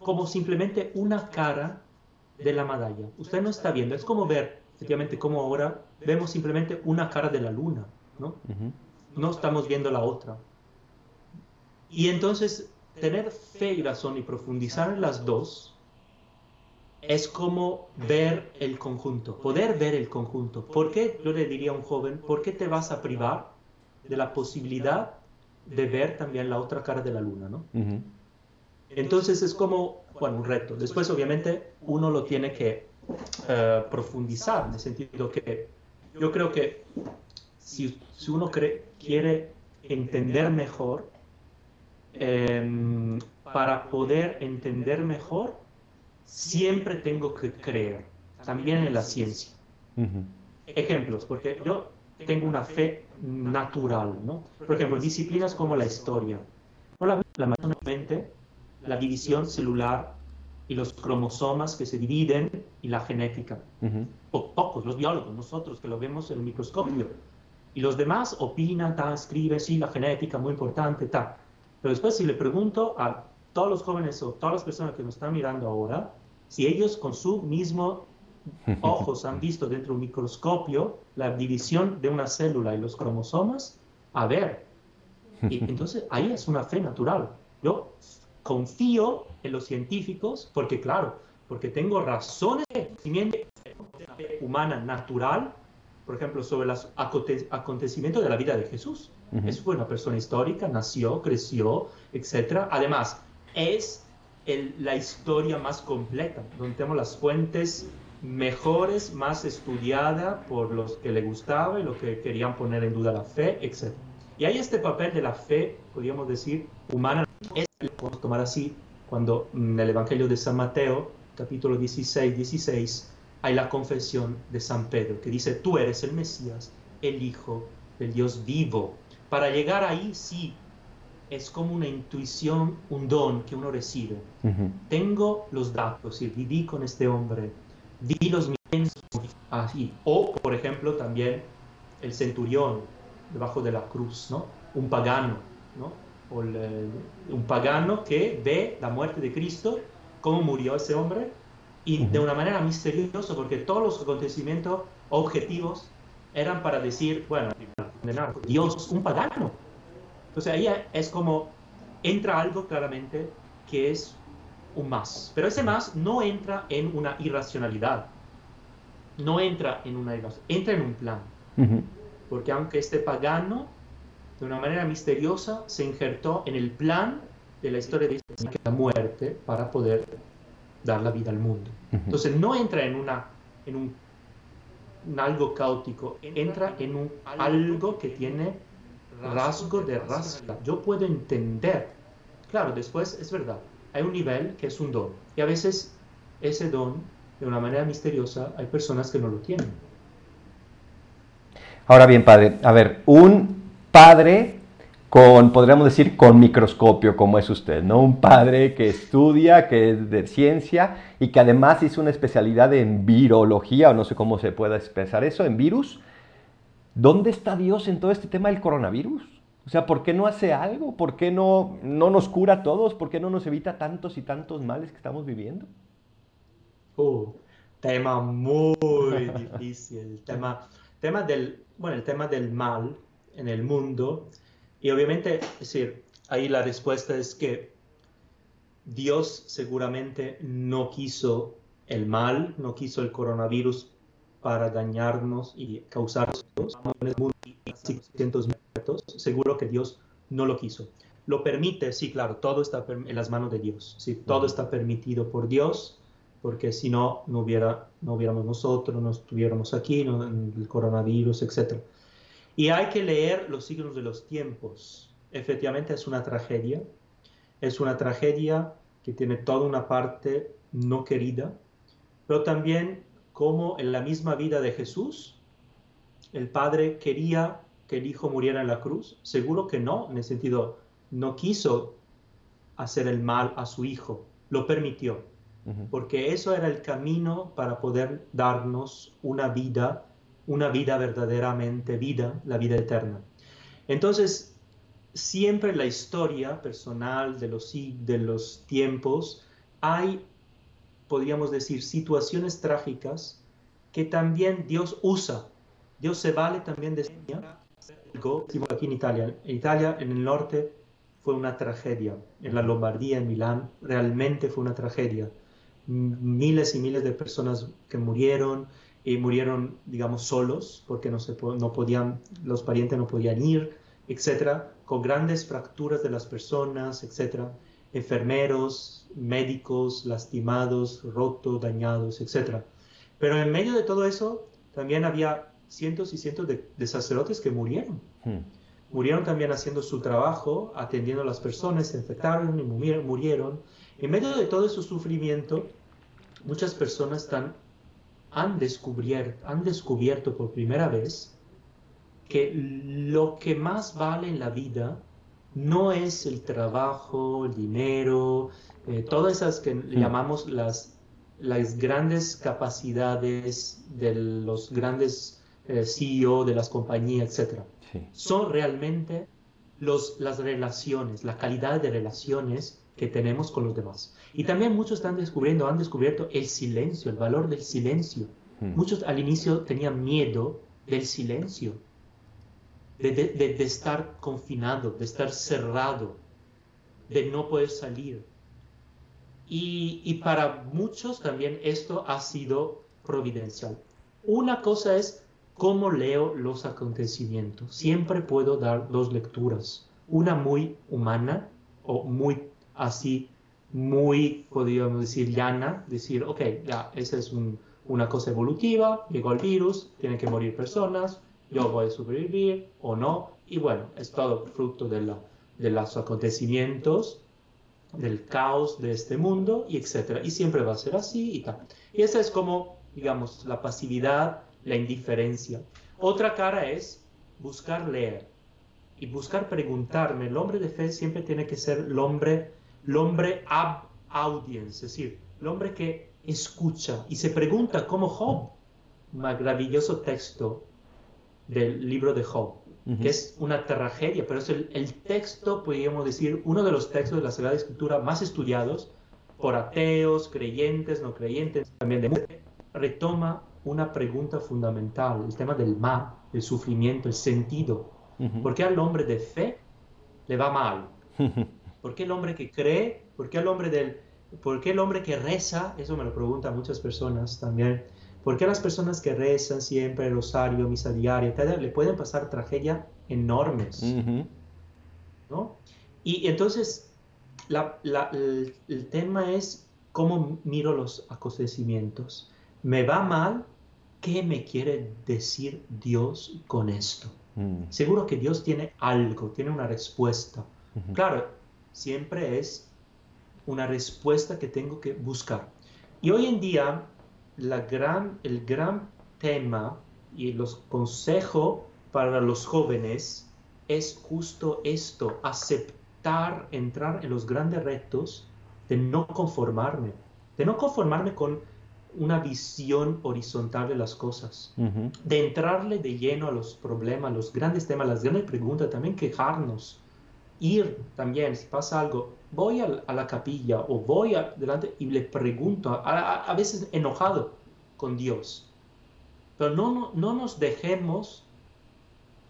Speaker 2: como simplemente una cara de la medalla. Usted no está viendo, es como ver, efectivamente, como ahora vemos simplemente una cara de la luna, ¿no? No estamos viendo la otra. Y entonces, tener fe y razón y profundizar en las dos es como ver el conjunto, poder ver el conjunto. ¿Por qué, yo le diría a un joven, por qué te vas a privar de la posibilidad de ver también la otra cara de la luna, ¿no? Entonces es como, bueno, un reto. Después, obviamente, uno lo tiene que eh, profundizar, en el sentido que yo creo que si, uno quiere entender mejor, em, para poder entender mejor, siempre tengo que creer, también en la ciencia. Ejemplos, porque yo tengo una fe natural, ¿no? Por ejemplo, disciplinas como la historia. La, la, la división celular y los cromosomas que se dividen y la genética. O pocos, los biólogos, nosotros que lo vemos en el microscopio. Y los demás opinan, ta, escriben, sí, la genética, muy importante, tal. Pero después si le pregunto a todos los jóvenes o todas las personas que nos están mirando ahora, si ellos con su mismo ojos han visto dentro de un microscopio la división de una célula y los cromosomas, a ver. Y entonces ahí es una fe natural. Yo confío en los científicos porque, claro, porque tengo razones de conocimiento humana natural, por ejemplo, sobre los acontecimientos de la vida de Jesús. Es fue una persona histórica, nació, creció, etc. Además, es la historia más completa, donde tenemos las fuentes mejores, más estudiada por los que le gustaba y los que querían poner en duda la fe, etc. Y hay este papel de la fe, podríamos decir, humana, es lo podemos tomar así, cuando en el Evangelio de San Mateo, capítulo 16, 16, hay la confesión de San Pedro, que dice, tú eres el Mesías, el Hijo del Dios vivo. Para llegar ahí, sí, es como una intuición, un don que uno recibe. Tengo los datos y viví con este hombre, vi los mismos así. O, por ejemplo, también el centurión debajo de la cruz, ¿no? Un pagano, ¿no? O un pagano que ve la muerte de Cristo, cómo murió ese hombre, y de una manera misteriosa, porque todos los acontecimientos objetivos eran para decir, bueno, Dios, un pagano, entonces ahí es como entra algo claramente que es un más. Pero ese más no entra en una irracionalidad. No entra en una entra en un plan. Porque aunque este pagano, de una manera misteriosa, se injertó en el plan de la historia de la muerte para poder dar la vida al mundo. Entonces no entra en una en un, algo caótico, entra en un algo que tiene rasgo de raza. Yo puedo entender. Claro, después es verdad, hay un nivel que es un don. Y a veces ese don, de una manera misteriosa, hay personas que no lo tienen.
Speaker 1: Ahora bien, padre, a ver, un padre con, podríamos decir, con microscopio, como es usted, ¿no? Un padre que estudia, que es de ciencia y que además hizo una especialidad en virología, o no sé cómo se pueda expresar eso, en virus, ¿Dónde está Dios en todo este tema del coronavirus? O sea, ¿por qué no hace algo? ¿Por qué no, no nos cura a todos? ¿Por qué no nos evita tantos y tantos males que estamos viviendo?
Speaker 2: Uh, tema muy difícil. tema, tema del, bueno, el tema del mal en el mundo. Y obviamente, es decir, ahí la respuesta es que Dios seguramente no quiso el mal, no quiso el coronavirus para dañarnos y causar muertos, seguro que Dios no lo quiso. Lo permite, sí, claro, todo está en las manos de Dios, sí, todo está permitido por Dios, porque si no, no, hubiera, no hubiéramos nosotros, no estuviéramos aquí, no, el coronavirus, etc. Y hay que leer los signos de los tiempos. Efectivamente es una tragedia, es una tragedia que tiene toda una parte no querida, pero también como en la misma vida de Jesús, el Padre quería que el Hijo muriera en la cruz? Seguro que no, en el sentido, no quiso hacer el mal a su Hijo, lo permitió, porque eso era el camino para poder darnos una vida, una vida verdaderamente vida, la vida eterna. Entonces, siempre en la historia personal de los, de los tiempos hay podríamos decir, situaciones trágicas que también Dios usa. Dios se vale también de algo, aquí en Italia. En Italia, en el norte, fue una tragedia. En la Lombardía, en Milán, realmente fue una tragedia. Miles y miles de personas que murieron y murieron, digamos, solos porque no, se, no podían, los parientes no podían ir, etcétera, con grandes fracturas de las personas, etcétera enfermeros, médicos lastimados, rotos, dañados, etc. Pero en medio de todo eso también había cientos y cientos de, sacerdotes que murieron. Hmm. Murieron también haciendo su trabajo, atendiendo a las personas, se infectaron y murieron. En medio de todo ese sufrimiento, muchas personas han, descubierto, han descubierto por primera vez que lo que más vale en la vida no es el trabajo, el dinero, eh, todas esas que hmm. llamamos las, las grandes capacidades de los grandes eh, CEO de las compañías, etc. Son realmente los, las relaciones, la calidad de relaciones que tenemos con los demás. Y también muchos están descubriendo, han descubierto el silencio, el valor del silencio. Hmm. Muchos al inicio tenían miedo del silencio de, estar confinado, de estar cerrado, de no poder salir. Y, para muchos también esto ha sido providencial. Una cosa es cómo leo los acontecimientos. Siempre puedo dar dos lecturas. Una muy humana o muy así, muy, podríamos decir, llana. Decir, ok, ya, esa es una cosa evolutiva, llegó el virus, tienen que morir personas, yo voy a sobrevivir o no. Y bueno, es todo fruto de, la, de los acontecimientos, del caos de este mundo, y etcétera. Y siempre va a ser así y tal. Y esa es como, digamos, la pasividad, la indiferencia. Otra cara es buscar leer y buscar preguntarme. El hombre de fe siempre tiene que ser el hombre, el hombre ab audience, es decir, el hombre que escucha y se pregunta como Job. Maravilloso texto del libro de Job, que es una tragedia, pero es el, texto, podríamos decir, uno de los textos de la Sagrada Escritura más estudiados por ateos, creyentes, no creyentes, también de retoma una pregunta fundamental, el tema del mal, el sufrimiento, el sentido. ¿Por qué al hombre de fe le va mal? ¿Por qué el hombre que cree? ¿Por qué el hombre del ¿Por qué el hombre que reza? Eso me lo preguntan muchas personas también. ¿Por qué las personas que rezan siempre rosario, misa diaria, le pueden pasar tragedias enormes? ¿no? Y entonces, el, tema es cómo miro los acontecimientos. ¿Me va mal? ¿Qué me quiere decir Dios con esto? Mm. Seguro que Dios tiene algo, tiene una respuesta. Claro, siempre es una respuesta que tengo que buscar. Y hoy en día la gran, el gran tema y los consejos para los jóvenes es justo esto, aceptar entrar en los grandes retos de no conformarme, de no conformarme con una visión horizontal de las cosas, de entrarle de lleno a los problemas, los grandes temas, las grandes preguntas, también quejarnos, ir también, si pasa algo, voy a, la capilla o voy adelante y le pregunto, a, veces enojado con Dios. Pero no, no nos dejemos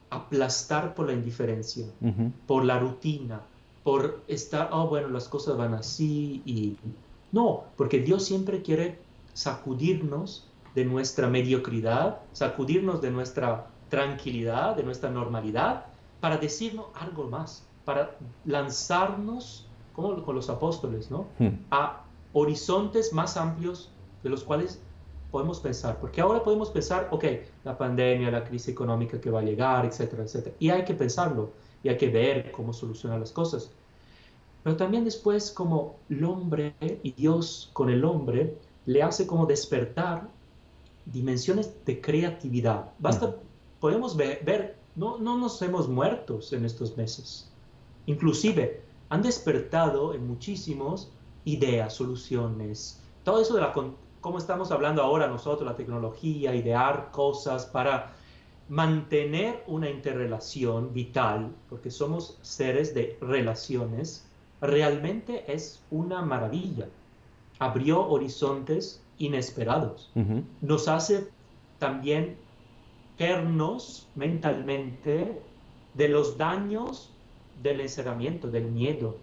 Speaker 2: aplastar por la indiferencia, por la rutina, por estar, oh, bueno, las cosas van así y... No, porque Dios siempre quiere sacudirnos de nuestra mediocridad, sacudirnos de nuestra tranquilidad, de nuestra normalidad, para decirnos algo más, para lanzarnos como con los apóstoles, ¿no? Hmm. A horizontes más amplios de los cuales podemos pensar. Porque ahora podemos pensar, ok, la pandemia, la crisis económica que va a llegar, etcétera, etcétera. Y hay que pensarlo y hay que ver cómo solucionar las cosas. Pero también después como el hombre y Dios con el hombre le hace como despertar dimensiones de creatividad. Basta, hmm. podemos ver, ver no, no nos hemos muertos en estos meses. Inclusive han despertado en muchísimos ideas, soluciones, todo eso de la, cómo estamos hablando ahora nosotros, la tecnología, idear cosas para mantener una interrelación vital, porque somos seres de relaciones, realmente es una maravilla. Abrió horizontes inesperados. Nos hace también vernos mentalmente de los daños del encerramiento, del miedo,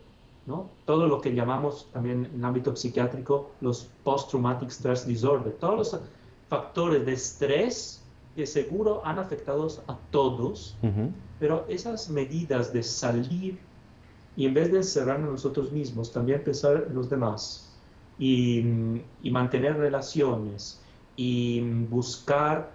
Speaker 2: ¿no? Todo lo que llamamos también en el ámbito psiquiátrico los post-traumatic stress disorder, todos los factores de estrés que seguro han afectado a todos, pero esas medidas de salir y en vez de encerrarnos nosotros mismos, también pensar en los demás y, y mantener relaciones y buscar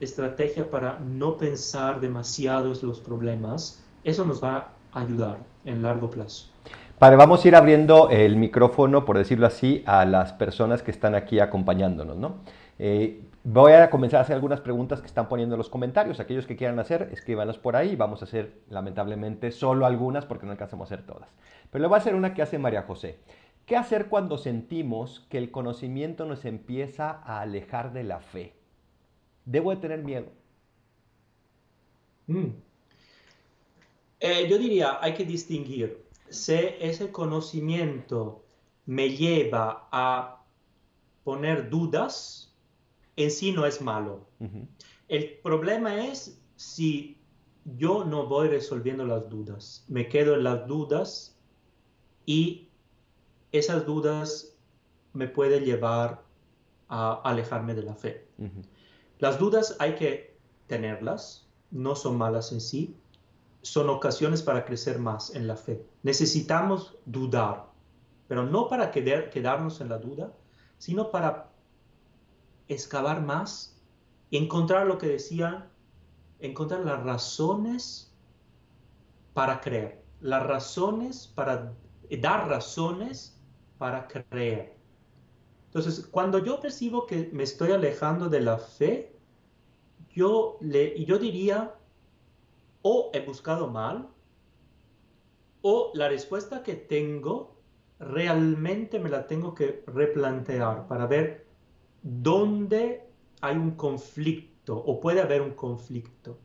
Speaker 2: estrategia para no pensar demasiado en los problemas, eso nos va ayudar en largo plazo.
Speaker 1: Padre, vamos a ir abriendo el micrófono, por decirlo así, a las personas que están aquí acompañándonos, ¿no? Eh, voy a comenzar a hacer algunas preguntas que están poniendo en los comentarios. Aquellos que quieran hacer, escríbanlas por ahí. Vamos a hacer, lamentablemente, solo algunas porque no alcanzamos a hacer todas. Pero le voy a hacer una que hace María José. ¿Qué hacer cuando sentimos que el conocimiento nos empieza a alejar de la fe? ¿Debo de tener miedo?
Speaker 2: Mm. Eh, yo diría, hay que distinguir si ese conocimiento me lleva a poner dudas, en sí no es malo. El problema es si yo no voy resolviendo las dudas, me quedo en las dudas y esas dudas me pueden llevar a alejarme de la fe. Las dudas hay que tenerlas, no son malas en sí, son ocasiones para crecer más en la fe. Necesitamos dudar, pero no para quedarnos en la duda, sino para excavar más y encontrar lo que decían, encontrar las razones para creer, las razones para dar razones para creer. Entonces, cuando yo percibo que me estoy alejando de la fe, yo, le, yo diría, o he buscado mal, o la respuesta que tengo realmente me la tengo que replantear para ver dónde hay un conflicto o puede haber un conflicto.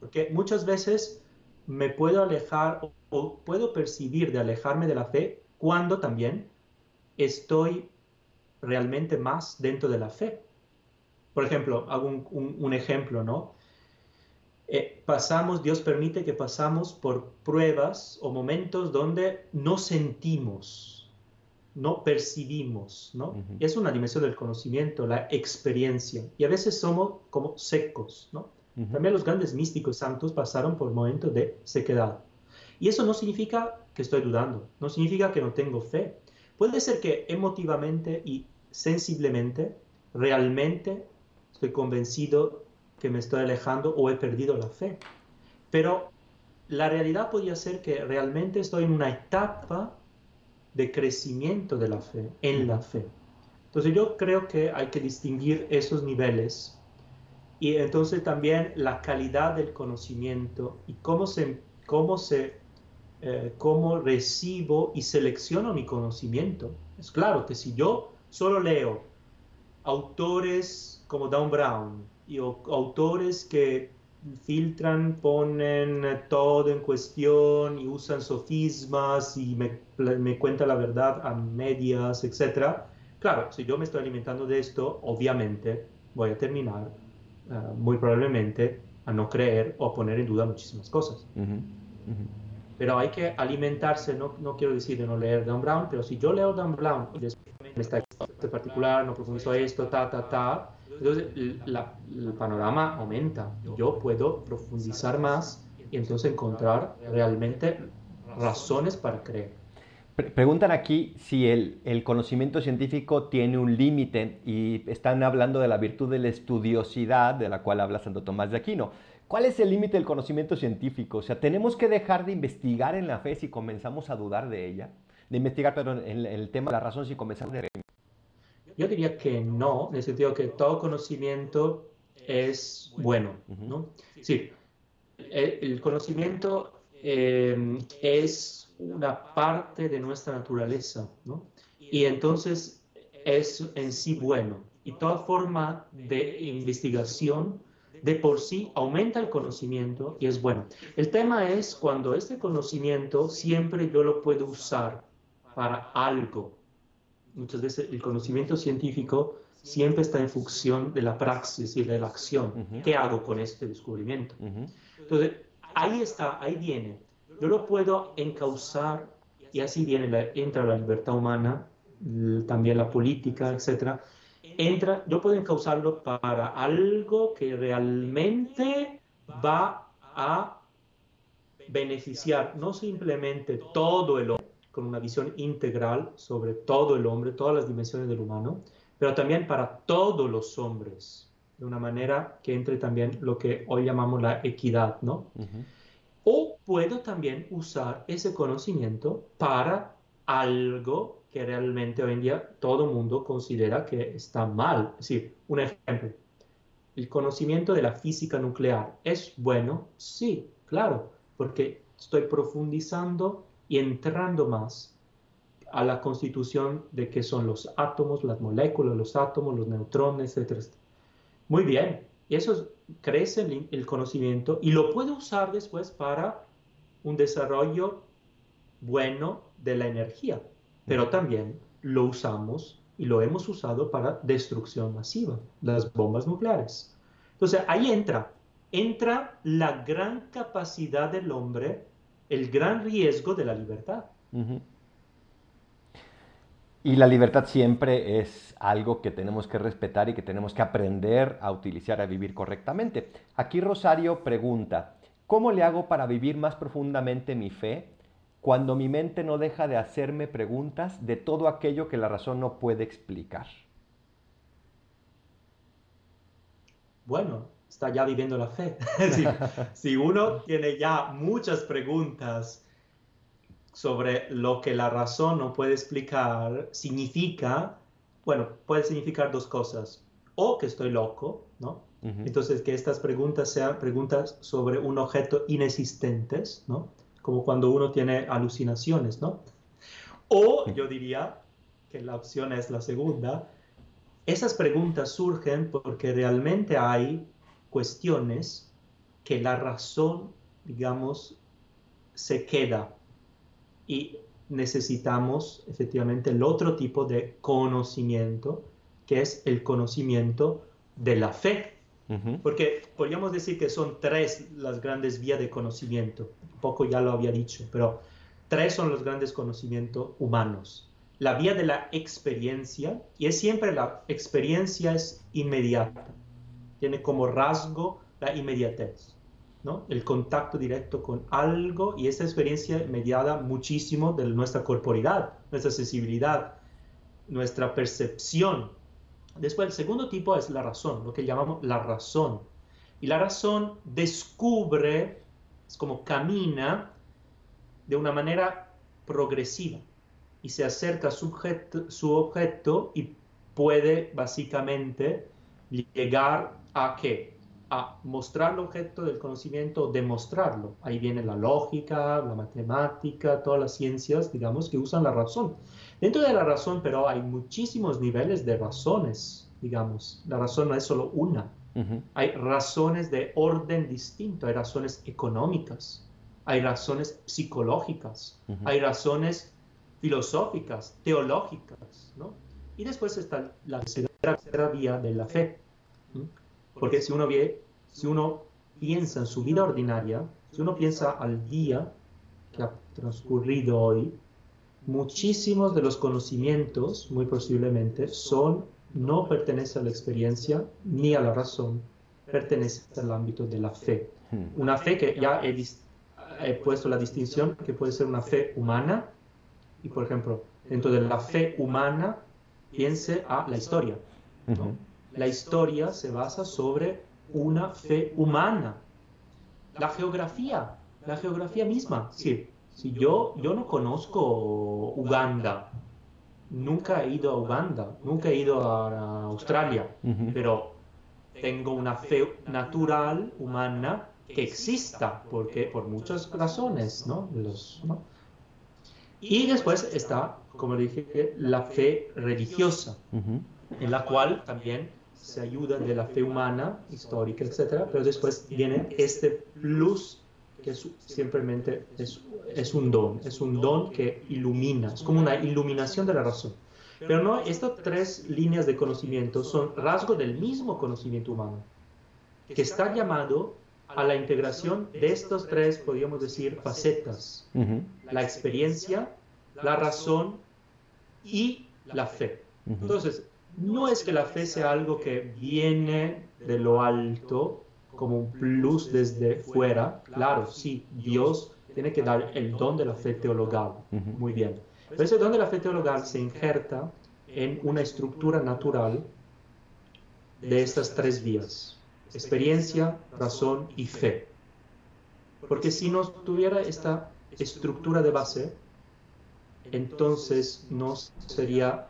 Speaker 2: Porque muchas veces me puedo alejar o, puedo percibir de alejarme de la fe cuando también estoy realmente más dentro de la fe. Por ejemplo, hago un ejemplo, ¿no? Eh, pasamos, Dios permite que pasamos por pruebas o momentos donde no sentimos, no percibimos, ¿no? Es una dimensión del conocimiento, la experiencia. Y a veces somos como secos, ¿no? También los grandes místicos santos pasaron por momentos de sequedad. Y eso no significa que estoy dudando, no significa que no tengo fe. Puede ser que emotivamente y sensiblemente, realmente estoy convencido que me estoy alejando o he perdido la fe. Pero la realidad podría ser que realmente estoy en una etapa de crecimiento de la fe, en la fe. Entonces yo creo que hay que distinguir esos niveles y entonces también la calidad del conocimiento y cómo se, cómo se, eh, cómo recibo y selecciono mi conocimiento. Es claro que si yo solo leo autores como Dan Brown, y autores que filtran, ponen todo en cuestión y usan sofismas y me, me cuenta la verdad a medias, etc. Claro, si yo me estoy alimentando de esto, obviamente voy a terminar ah, muy probablemente a no creer o a poner en duda muchísimas cosas. Pero hay que alimentarse, no, no, quiero decir de no leer Dan Brown, pero si yo leo Dan Brown y después en esta particular no profundizo esto, ta, ta, ta, entonces el panorama aumenta. Yo puedo profundizar más y entonces encontrar realmente razones para creer.
Speaker 1: Preguntan aquí si el, el, conocimiento científico tiene un límite y están hablando de la virtud de la estudiosidad de la cual habla Santo Tomás de Aquino. ¿Cuál es el límite del conocimiento científico? O sea, ¿tenemos que dejar de investigar en la fe si comenzamos a dudar de ella? De investigar, perdón, en el tema de la razón si comenzamos a
Speaker 2: yo diría que no, en el sentido que todo conocimiento es bueno, ¿no? Sí, el, conocimiento em, es una parte de nuestra naturaleza, ¿no? Y entonces es en sí bueno. Y toda forma de investigación de por sí aumenta el conocimiento y es bueno. El tema es cuando este conocimiento siempre yo lo puedo usar para algo, muchas veces el conocimiento científico siempre está en función de la praxis y de la acción. ¿Qué hago con este descubrimiento? Entonces, ahí está, ahí viene. Yo lo puedo encauzar y así viene la, entra la libertad humana, también la política, etc. Entra, yo puedo encauzarlo para algo que realmente va a beneficiar no simplemente todo el hombre, con una visión integral sobre todo el hombre, todas las dimensiones del humano, pero también para todos los hombres, de una manera que entre también lo que hoy llamamos la equidad, ¿no? O puedo también usar ese conocimiento para algo que realmente hoy en día todo el mundo considera que está mal. Es decir, un ejemplo, el conocimiento de la física nuclear es bueno, sí, claro, porque estoy profundizando y entrando más a la constitución de qué son los átomos, las moléculas, los átomos, los neutrones, etc. Muy bien, y eso crece el, el conocimiento y lo puede usar después para un desarrollo bueno de la energía, pero también lo usamos y lo hemos usado para destrucción masiva, las bombas nucleares. Entonces ahí entra, entra la gran capacidad del hombre, el gran riesgo de la libertad.
Speaker 1: Y la libertad siempre es algo que tenemos que respetar y que tenemos que aprender a utilizar, a vivir correctamente. Aquí Rosario pregunta, ¿cómo le hago para vivir más profundamente mi fe cuando mi mente no deja de hacerme preguntas de todo aquello que la razón no puede explicar?
Speaker 2: Bueno, está ya viviendo la fe. si, si, uno tiene ya muchas preguntas sobre lo que la razón no puede explicar, significa, bueno, puede significar dos cosas. O que estoy loco, ¿no? Entonces, que estas preguntas sean preguntas sobre un objeto inexistentes, ¿no? como cuando uno tiene alucinaciones, ¿no? O yo diría que la opción es la segunda. Esas preguntas surgen porque realmente hay cuestiones que la razón, digamos, se queda y necesitamos efectivamente el otro tipo de conocimiento, que es el conocimiento de la fe. Porque podríamos decir que son tres las grandes vías de conocimiento. Un poco ya lo había dicho, pero tres son los grandes conocimientos humanos. La vía de la experiencia, y es siempre la experiencia es inmediata. Tiene como rasgo la inmediatez, ¿no? El contacto directo con algo y esa experiencia mediada muchísimo de nuestra corporalidad, nuestra sensibilidad, nuestra percepción Después, el segundo tipo es la razón, lo que llamamos la razón. Y la razón descubre, es como camina de una manera progresiva y se acerca a su objeto, su objeto y puede básicamente llegar a qué? A mostrar el objeto del conocimiento, demostrarlo. Ahí viene la lógica, la matemática, todas las ciencias, digamos, que usan la razón. Dentro de la razón, pero hay muchísimos niveles de razones, digamos. La razón no es solo una. Hay razones de orden distinto, hay razones económicas, hay razones psicológicas, hay razones filosóficas, teológicas, ¿no? Y después está la tercera vía de la fe. Porque si uno, ve, si uno piensa en su vida ordinaria, si uno piensa al día que ha transcurrido hoy, muchísimos de los conocimientos, muy posiblemente, son, no pertenecen a la experiencia ni a la razón, pertenecen al ámbito de la fe. Hmm. Una fe que ya he, puesto la distinción, que puede ser una fe humana, y por ejemplo, dentro de la fe humana, piense a la historia. La historia se basa sobre una fe humana. La geografía, la geografía misma, sí, si yo, yo no conozco Uganda, nunca he ido a Uganda, nunca he ido a Australia, pero tengo una fe natural, humana, que exista, porque por muchas razones, ¿no? Y después está, como dije, la fe religiosa, en la cual también se ayuda de la fe humana, histórica, etc. Pero después viene este plus que es, simplemente es, es un don, es un don que ilumina, es como una iluminación de la razón. Pero no, estas tres líneas de conocimiento son rasgos del mismo conocimiento humano, que está llamado a la integración de estos tres, podríamos decir, facetas, la experiencia, la razón y la fe. Entonces, no es que la fe sea algo que viene de lo alto, como un plus desde fuera, claro, sí, Dios tiene que dar el don de la fe teologal, muy bien. Pero ese don de la fe teologal se injerta en una estructura natural de estas tres vías, experiencia, razón y fe. Porque si no tuviera esta estructura de base, entonces no sería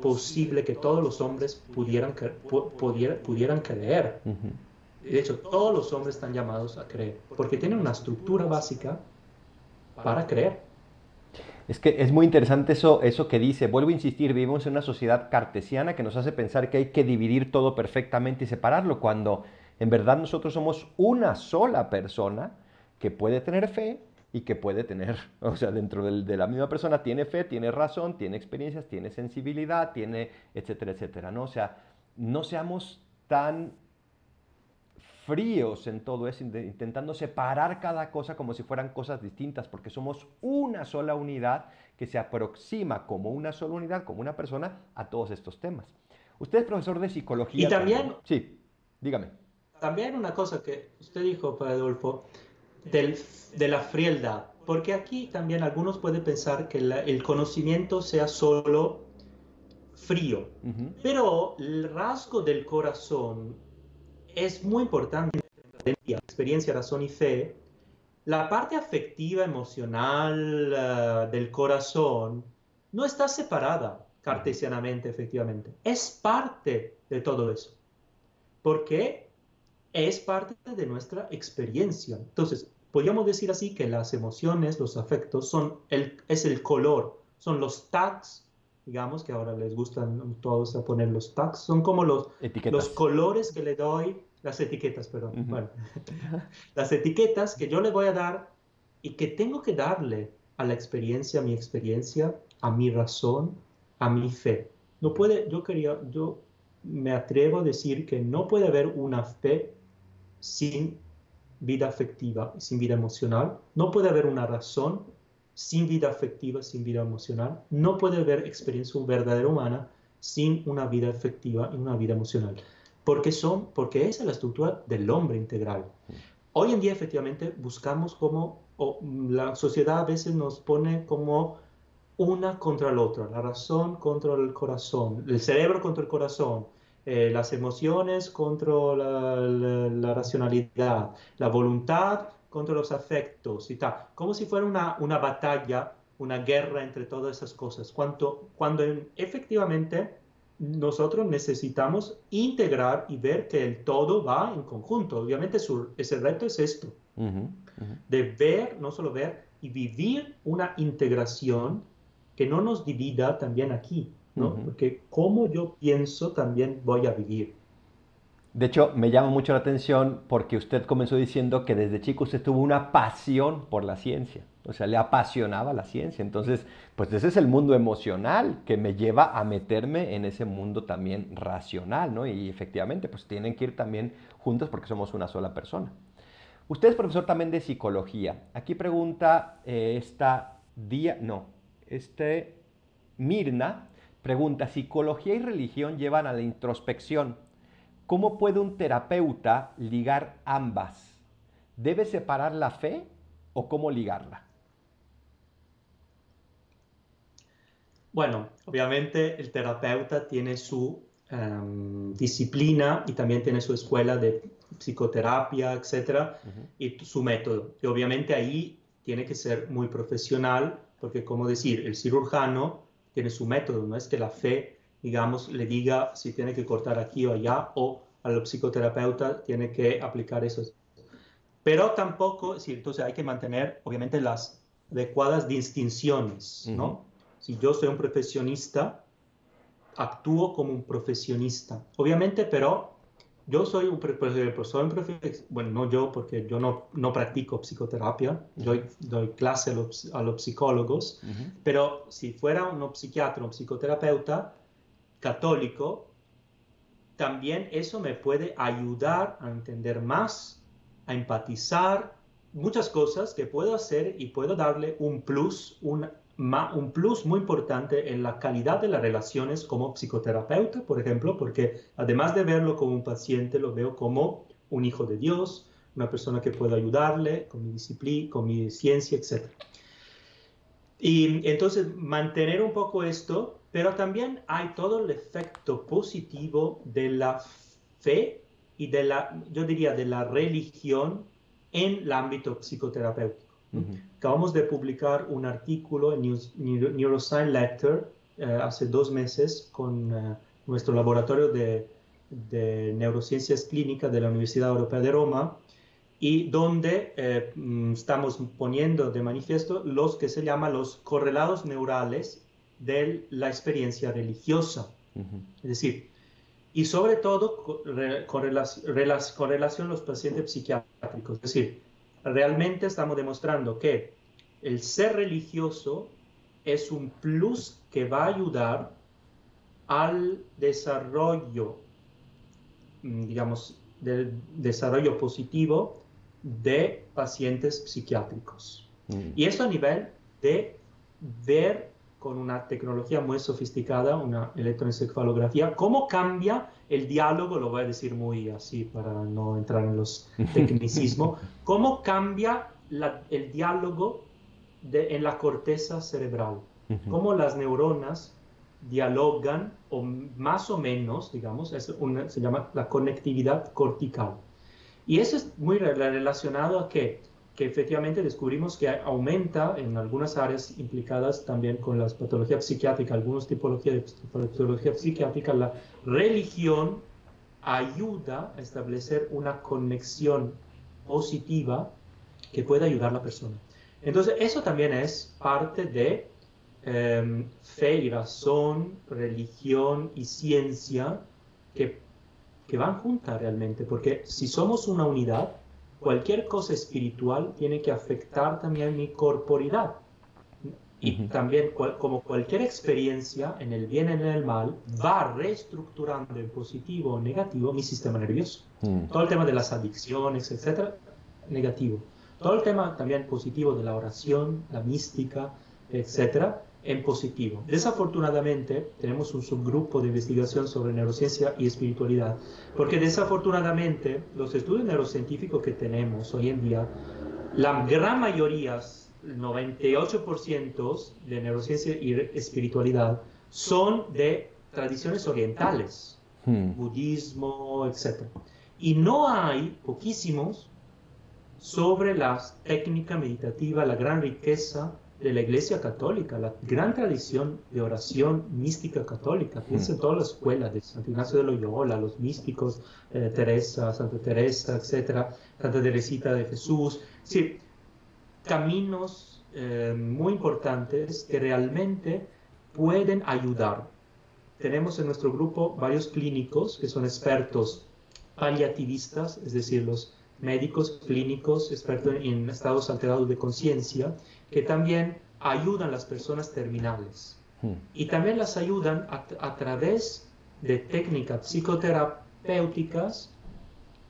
Speaker 2: posible que todos los hombres pudieran, pudieran creer. De hecho, todos los hombres están llamados a creer, porque tienen una estructura básica para creer.
Speaker 1: Es que es muy interesante eso, eso que dice. Vuelvo a insistir, vivimos en una sociedad cartesiana que nos hace pensar que hay que dividir todo perfectamente y separarlo, cuando en verdad nosotros somos una sola persona que puede tener fe y que puede tener, o sea, dentro de la misma persona tiene fe, tiene razón, tiene experiencias, tiene sensibilidad, tiene, etcétera, etcétera, ¿no? O sea, no seamos tan fríos en todo eso, intentando separar cada cosa como si fueran cosas distintas, porque somos una sola unidad que se aproxima como una sola unidad, como una persona, a todos estos temas. Usted es profesor de psicología.
Speaker 2: Y también...
Speaker 1: Sí, dígame.
Speaker 2: También una cosa que usted dijo, Padre Adolfo, de la frialdad, porque aquí también algunos pueden pensar que el conocimiento sea solo frío, pero el rasgo del corazón es muy importante en la experiencia, razón y fe. La parte afectiva, emocional uh, del corazón no está separada cartesianamente, efectivamente. Es parte de todo eso. Porque es parte de nuestra experiencia. Entonces, podríamos decir así que las emociones, los afectos, son el, es el color, son los tags, digamos que ahora les gustan todos a poner los tags, son como los, los colores que le doy, las etiquetas, perdón, bueno, las etiquetas que yo le voy a dar y que tengo que darle a la experiencia, a mi experiencia, a mi razón, a mi fe. No puede, yo quería, yo me atrevo a decir que no puede haber una fe sin vida afectiva, sin vida emocional. No puede haber una razón sin vida afectiva, sin vida emocional. No puede haber experiencia verdadera humana sin una vida afectiva y una vida emocional. Porque, son, porque esa es la estructura del hombre integral. Hoy en día efectivamente buscamos como, o la sociedad a veces nos pone como una contra la otra, la razón contra el corazón, el cerebro contra el corazón, eh, las emociones contra la, racionalidad, la voluntad contra los afectos y tal, como si fuera una, una batalla, una guerra entre todas esas cosas, cuando, cuando efectivamente nosotros necesitamos integrar y ver que el todo va en conjunto. Obviamente ese reto es esto, de ver, no solo ver, y vivir una integración que no nos divida también aquí, porque como yo pienso también voy a vivir.
Speaker 1: De hecho, me llama mucho la atención porque usted comenzó diciendo que desde chico usted tuvo una pasión por la ciencia, o sea, le apasionaba la ciencia. Entonces, pues ese es el mundo emocional que me lleva a meterme en ese mundo también racional, ¿no? Y efectivamente, pues tienen que ir también juntos porque somos una sola persona. Usted es profesor también de psicología. Aquí pregunta eh, esta día, no, este Mirna Pregunta, psicología y religión llevan a la introspección. ¿Cómo puede un terapeuta ligar ambas? ¿Debe separar la fe o cómo ligarla?
Speaker 2: Bueno, obviamente el terapeuta tiene su em, disciplina y también tiene su escuela de psicoterapia, etcétera, y su método. Y obviamente ahí tiene que ser muy profesional, porque como decir, el cirujano tiene su método, no es que la fe, digamos, le diga si tiene que cortar aquí o allá o al psicoterapeuta tiene que aplicar eso. Pero tampoco, sí, entonces hay que mantener, obviamente, las adecuadas distinciones, ¿no? Si yo soy un profesionista, actúo como un profesionista. Obviamente, pero yo soy un, profesor, bueno, no yo, porque yo no, no practico psicoterapia, yo doy, clase a los, a los psicólogos, pero si fuera un psiquiatra, un psicoterapeuta católico, también eso me puede ayudar a entender más, a empatizar, muchas cosas que puedo hacer y puedo darle un plus, un un plus muy importante en la calidad de las relaciones como psicoterapeuta, por ejemplo, porque además de verlo como un paciente, lo veo como un hijo de Dios, una persona que puedo ayudarle con mi disciplina, con mi ciencia, etc. Y entonces mantener un poco esto, pero también hay todo el efecto positivo de la fe y de la, yo diría, de la religión en el ámbito psicoterapéutico. Acabamos de publicar un artículo en Neuroscience Letter eh, hace dos meses con eh, nuestro laboratorio de, de, neurociencias clínicas de la Universidad Europea de Roma y donde eh, mm, estamos poniendo de manifiesto los que se llaman los correlados neurales de la experiencia religiosa. Es decir, y sobre todo con relación a los pacientes psiquiátricos. Es decir, realmente estamos demostrando que el ser religioso es un plus que va a ayudar al desarrollo, mm, digamos, del desarrollo positivo de pacientes psiquiátricos. Mm. Y esto a nivel de ver con una tecnología muy sofisticada, una electroencefalografía, cómo cambia el diálogo, lo voy a decir muy así para no entrar en los tecnicismos, cómo cambia el diálogo de, en la corteza cerebral, cómo las neuronas dialogan, o más o menos, digamos, es se llama la conectividad cortical. Y eso es muy relacionado a que que efectivamente descubrimos que aumenta en algunas áreas implicadas también con las patologías psiquiátricas, algunos tipologías de patología psiquiátrica, la religión ayuda a establecer una conexión positiva que pueda ayudar a la persona. Entonces, eso también es parte de em, fe y razón, religión y ciencia que, que van juntas realmente, porque si somos una unidad, cualquier cosa espiritual tiene que afectar también mi corporidad. Y también, como cualquier experiencia en el bien y en el mal, va reestructurando en positivo o negativo mi sistema nervioso. Mm. Todo el tema de las adicciones, etcétera, negativo. Todo el tema también positivo de la oración, la mística, etcétera, en positivo. Desafortunadamente, tenemos un subgrupo de investigación sobre neurociencia y espiritualidad, porque desafortunadamente los estudios neurocientíficos que tenemos hoy en día, la gran mayoría, el 98% de neurociencia y espiritualidad, son de tradiciones orientales, hmm. budismo, etc. Y no hay, poquísimos, sobre la técnica meditativa, la gran riqueza de la Iglesia Católica, la gran tradición de oración mística católica. Piensa en toda la escuela de Santo Ignacio de Loyola, los místicos, eh, Teresa, Santa Teresa, etcétera, Santa Teresita de Jesús. Sí, caminos eh, muy importantes que realmente pueden ayudar. Tenemos en nuestro grupo varios clínicos que son expertos paliativistas, es decir, los médicos clínicos expertos en estados alterados de conciencia, que también ayudan a las personas terminales. Hmm. Y también las ayudan a, través de técnicas psicoterapéuticas,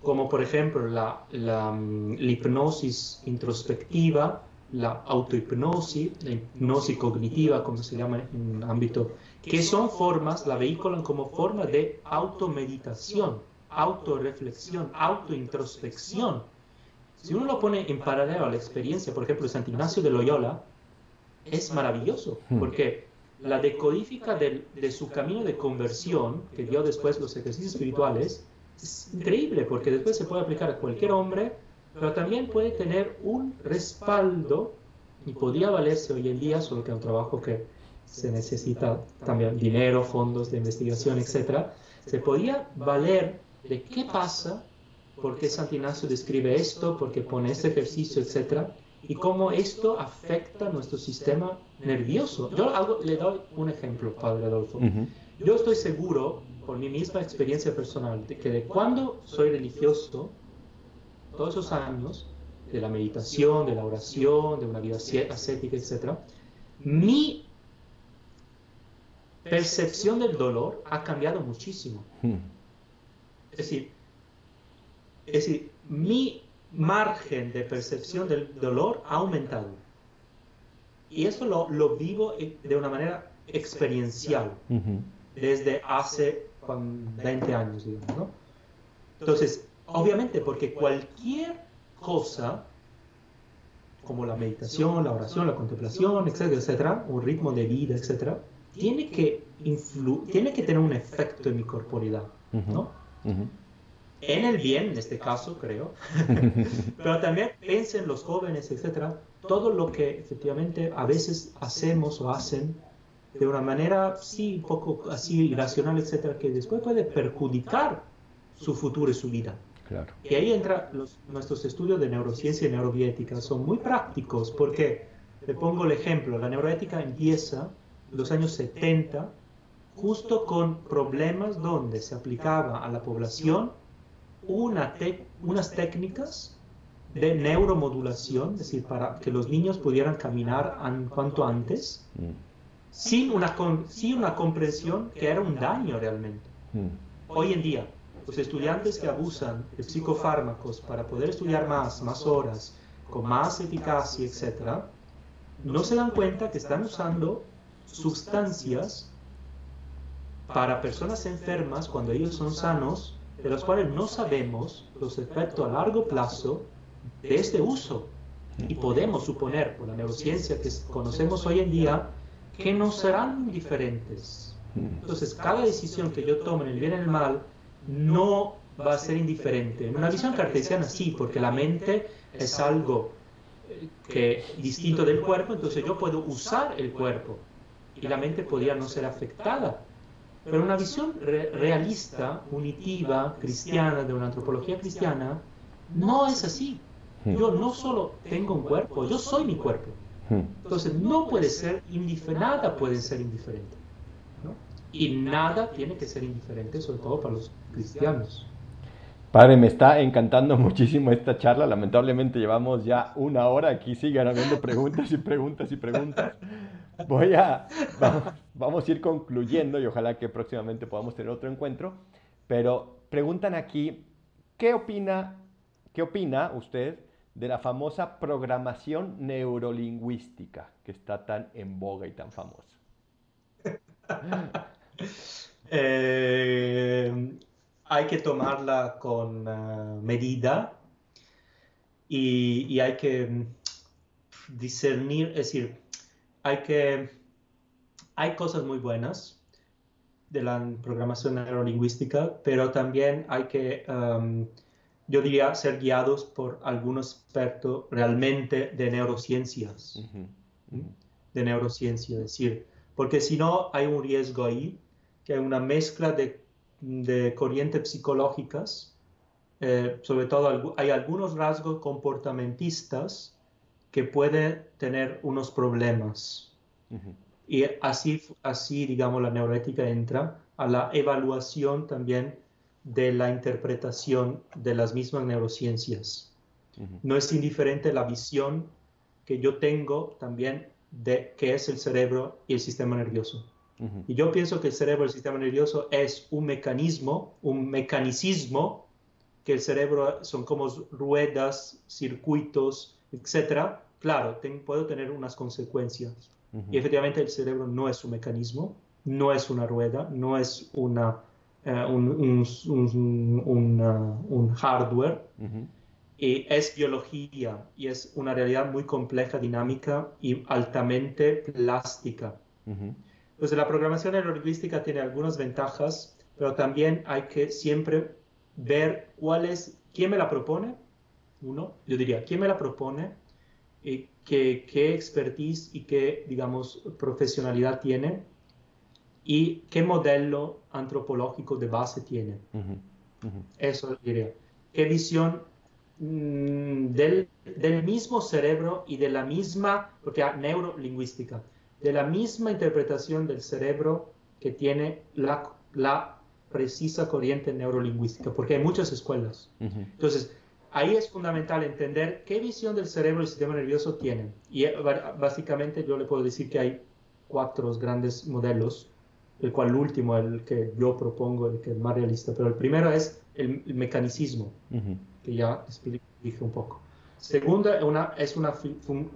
Speaker 2: como por ejemplo la, mm, la, hipnosis introspectiva, la autohipnosis, la hipnosis cognitiva, como se llama en el ámbito, que son formas, la vehiculan como forma de automeditación, autorreflexión, autointrospección si uno lo pone en paralelo a la experiencia, por ejemplo, de San Ignacio de Loyola, es maravilloso, hmm. porque la decodifica de, su camino de conversión, que dio después los ejercicios espirituales, es increíble, porque después se puede aplicar a cualquier hombre, pero también puede tener un respaldo y podría valerse hoy en día, solo que es un trabajo que se necesita también dinero, fondos de investigación, etc. Se podría valer de qué pasa por qué Santo Ignacio describe esto, por qué pone este ejercicio, etc. Y cómo esto afecta nuestro sistema nervioso. Yo le doy un ejemplo, Padre Adolfo. Yo estoy seguro, por mi misma experiencia personal, de que de cuando soy religioso, todos esos años, de la meditación, de la oración, de una vida ascética, etc., mi percepción del dolor ha cambiado muchísimo. Es decir, es decir, mi margen de percepción del dolor ha aumentado. Y eso lo, lo vivo de una manera experiencial, desde hace 20 años, digamos, ¿no? Entonces, obviamente, porque cualquier cosa, como la meditación, la oración, la contemplación, etcétera, etcétera, un ritmo de vida, etcétera, tiene que, tiene que tener un efecto en mi corporidad, ¿no? En el bien, en este caso, creo, pero también piensen los jóvenes, etcétera. todo lo que efectivamente a veces hacemos o hacen de una manera, sí, un poco así irracional, etcétera, que después puede perjudicar su futuro y su vida. Claro. Y ahí entra nuestros estudios de neurociencia y neurobiética. Son muy prácticos porque, le pongo el ejemplo, la neuroética empieza en los años 70 justo con problemas donde se aplicaba a la población una unas técnicas de neuromodulación, es decir, para que los niños pudieran caminar en cuanto antes, mm. sin, una, sin una comprensión que era un daño realmente. Mm. Hoy en día, los estudiantes que abusan de psicofármacos para poder estudiar más, más horas, con más eficacia, etc., no se dan cuenta que están usando sustancias para personas enfermas cuando ellos son sanos, de las cuales no sabemos los efectos a largo plazo de este uso. Y podemos suponer, por la neurociencia que conocemos hoy en día, que no serán diferentes. Entonces, cada decisión que yo tome en el bien y el mal no va a ser indiferente. En una visión cartesiana sí, porque la mente es algo eh, que distinto del cuerpo, entonces yo puedo usar el cuerpo y la mente podría no ser afectada. Pero una visión realista, unitiva, cristiana, de una antropología cristiana, no es así. Hmm. Yo no solo tengo un cuerpo, yo soy mi cuerpo. Hmm. Entonces no puede ser indiferente, nada puede ser indiferente. Y nada tiene que ser indiferente, sobre todo para los cristianos.
Speaker 1: Padre, me está encantando muchísimo esta charla. Lamentablemente llevamos ya una hora. Aquí siguen habiendo preguntas y preguntas y preguntas. Voy a, vamos, a ir concluyendo y ojalá que próximamente podamos tener otro encuentro. Pero preguntan aquí, ¿qué opina, qué opina usted de la famosa programación neurolingüística que está tan en boga y tan famosa?
Speaker 2: Eh, hay que tomarla con eh, medida y, hay que mm, discernir, es decir, hay que, hay cosas muy buenas de la programación neurolingüística, pero también hay que, um, yo diría, ser guiados por algunos expertos realmente de neurociencias, de neurociencia, es decir, porque si no hay un riesgo ahí, que hay una mezcla de, de corrientes psicológicas, eh, sobre todo hay algunos rasgos comportamentistas que pueden tener unos problemas. Y así, así, digamos, la neuroética entra a la evaluación también de la interpretación de las mismas neurociencias. No es indiferente la visión que yo tengo también de qué es el cerebro y el sistema nervioso. Y yo pienso que el cerebro y el sistema nervioso es un mecanismo, un mecanicismo, que el cerebro son como ruedas, circuitos, etc. Claro, puedo tener unas consecuencias. Y efectivamente el cerebro no es un mecanismo, no es una rueda, no es una, eh, un, un, hardware. Y es biología y es una realidad muy compleja, dinámica y altamente plástica. Entonces la programación neurolingüística tiene algunas ventajas, pero también hay que siempre ver cuál es, quién me la propone, uno, yo diría, quién me la propone, y qué, qué expertise y qué, digamos, profesionalidad tiene y qué modelo antropológico de base tiene. Eso diría. ¿Qué visión Mm, del, del, mismo cerebro y de la misma, porque neurolingüística, de la misma interpretación del cerebro que tiene la, la precisa corriente neurolingüística, porque hay muchas escuelas. Entonces, ahí es fundamental entender qué visión del cerebro y el sistema nervioso tienen. Y eh, básicamente yo le puedo decir que hay cuatro grandes modelos, el cual el último, el que yo propongo, el que es más realista, pero el primero es el, mecanicismo que ya dije un poco. Segunda una, es una,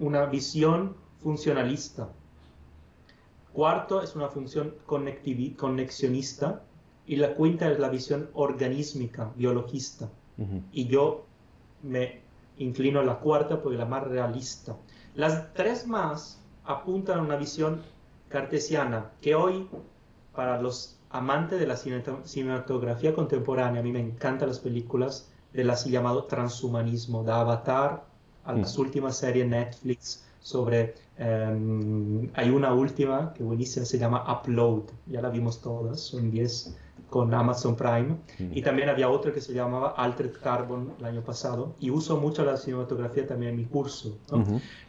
Speaker 2: una visión funcionalista. Cuarto es una función conexionista. Y la quinta es la visión organísmica, biologista. Y yo me inclino a la cuarta porque es la más realista. Las tres más apuntan a una visión cartesiana que hoy, para los amantes de la cinematografía contemporánea, a mí me encantan las películas del así llamado transhumanismo, de Avatar a las mm. últimas series Netflix sobre... Em, hay una última que buenísima, se llama Upload, ya la vimos todas, son 10 con Amazon Prime. Mm. Y también había otra que se llamaba Altered Carbon el año pasado. Y uso mucho la cinematografía también en mi curso.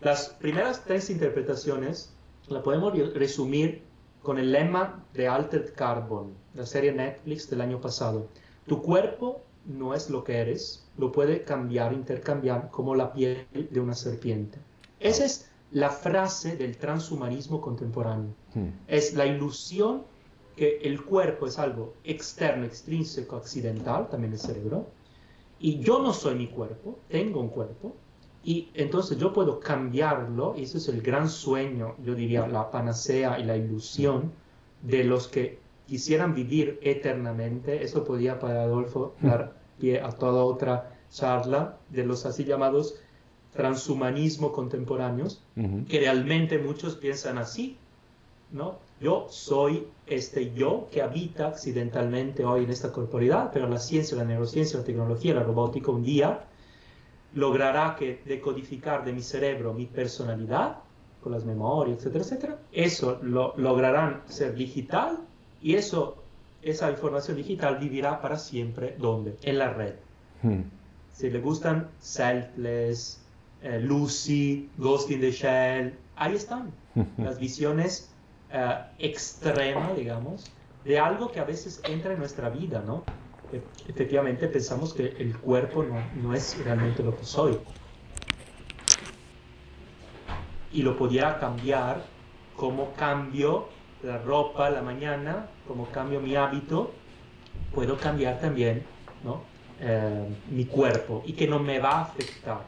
Speaker 2: Las primeras tres interpretaciones la podemos resumir con el lema de Altered Carbon, la serie Netflix del año pasado. Tu cuerpo no es lo que eres, lo puede cambiar, intercambiar como la piel de una serpiente. Esa es la frase del transhumanismo contemporáneo. Hmm. Es la ilusión que el cuerpo es algo externo, extrínseco, accidental, también el cerebro, y yo no soy mi cuerpo, tengo un cuerpo, y entonces yo puedo cambiarlo, y ese es el gran sueño, yo diría, la panacea y la ilusión de los que quisieran vivir eternamente. Eso podría para Adolfo dar pie a toda otra charla de los así llamados transhumanismo contemporáneos, que realmente muchos piensan así, ¿no? Yo soy este yo que habita accidentalmente hoy en esta corporalidad, pero la ciencia, la neurociencia, la tecnología, la robótica un día logrará que decodificar de mi cerebro mi personalidad con las memorias, etcétera, etcétera. Eso lo lograrán ser digital y eso, esa información digital vivirá para siempre ¿dónde? En la red. Hmm. Si le gustan Selfless, eh, Lucy, Ghost in the Shell, ahí están las visiones uh, extremas, digamos, de algo que a veces entra en nuestra vida, ¿no? efectivamente pensamos que el cuerpo no, es realmente lo que soy. Y lo podía cambiar como cambio la ropa la mañana, como cambio mi hábito, puedo cambiar también ¿no? Eh, mi cuerpo y que no me va a afectar.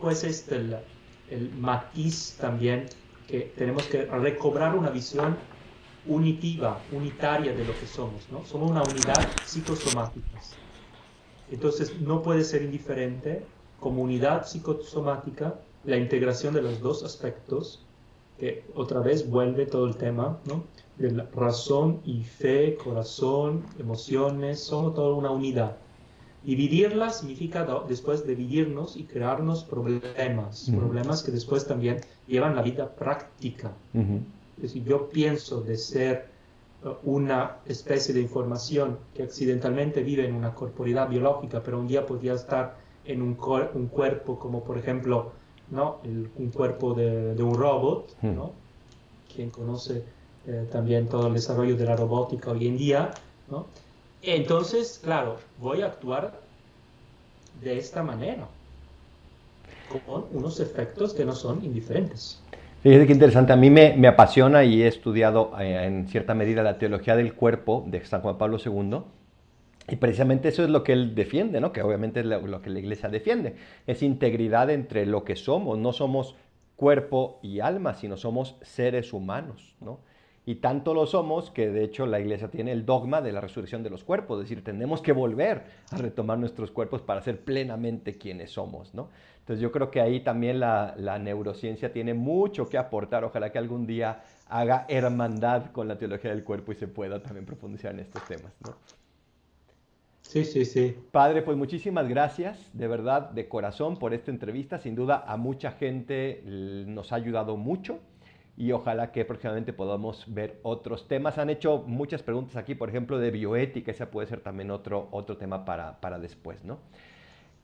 Speaker 2: Pues este el, el matiz también que tenemos que recobrar una visión unitiva, unitaria de lo que somos, ¿no? Somos una unidad psicosomática. Entonces no puede ser indiferente como unidad psicosomática la integración de los dos aspectos, que otra vez vuelve todo el tema, ¿no? De la razón y fe, corazón, emociones, somos toda una unidad. Dividirla significa después dividirnos y crearnos problemas, problemas que después también llevan la vida práctica. Es decir, yo pienso de ser uh, una especie de información que accidentalmente vive en una corporalidad biológica, pero un día podría estar en un, un cuerpo como por ejemplo ¿no? un cuerpo de, un robot. ¿no? quien conoce eh, también todo el desarrollo de la robótica hoy en día. ¿no? Entonces, claro, voy a actuar de esta manera, con unos efectos que no son indiferentes.
Speaker 1: Fíjate qué interesante. A mí me, apasiona y he estudiado eh, en cierta medida la teología del cuerpo de San Juan Pablo II. Y precisamente eso es lo que él defiende, ¿no? que obviamente es lo, que la iglesia defiende. Es integridad entre lo que somos. No somos cuerpo y alma, sino somos seres humanos. ¿no? Y tanto lo somos que de hecho la iglesia tiene el dogma de la resurrección de los cuerpos, es decir, tenemos que volver a retomar nuestros cuerpos para ser plenamente quienes somos, ¿no? Entonces yo creo que ahí también la, neurociencia tiene mucho que aportar, ojalá que algún día haga hermandad con la teología del cuerpo y se pueda también profundizar en estos temas, ¿no?
Speaker 2: Sí, sí, sí.
Speaker 1: Padre, pues muchísimas gracias, de verdad, de corazón, por esta entrevista. Sin duda a mucha gente nos ha ayudado mucho y ojalá que próximamente podamos ver otros temas. Han hecho muchas preguntas aquí, por ejemplo, de bioética, ese puede ser también otro, otro tema para, para después, ¿no?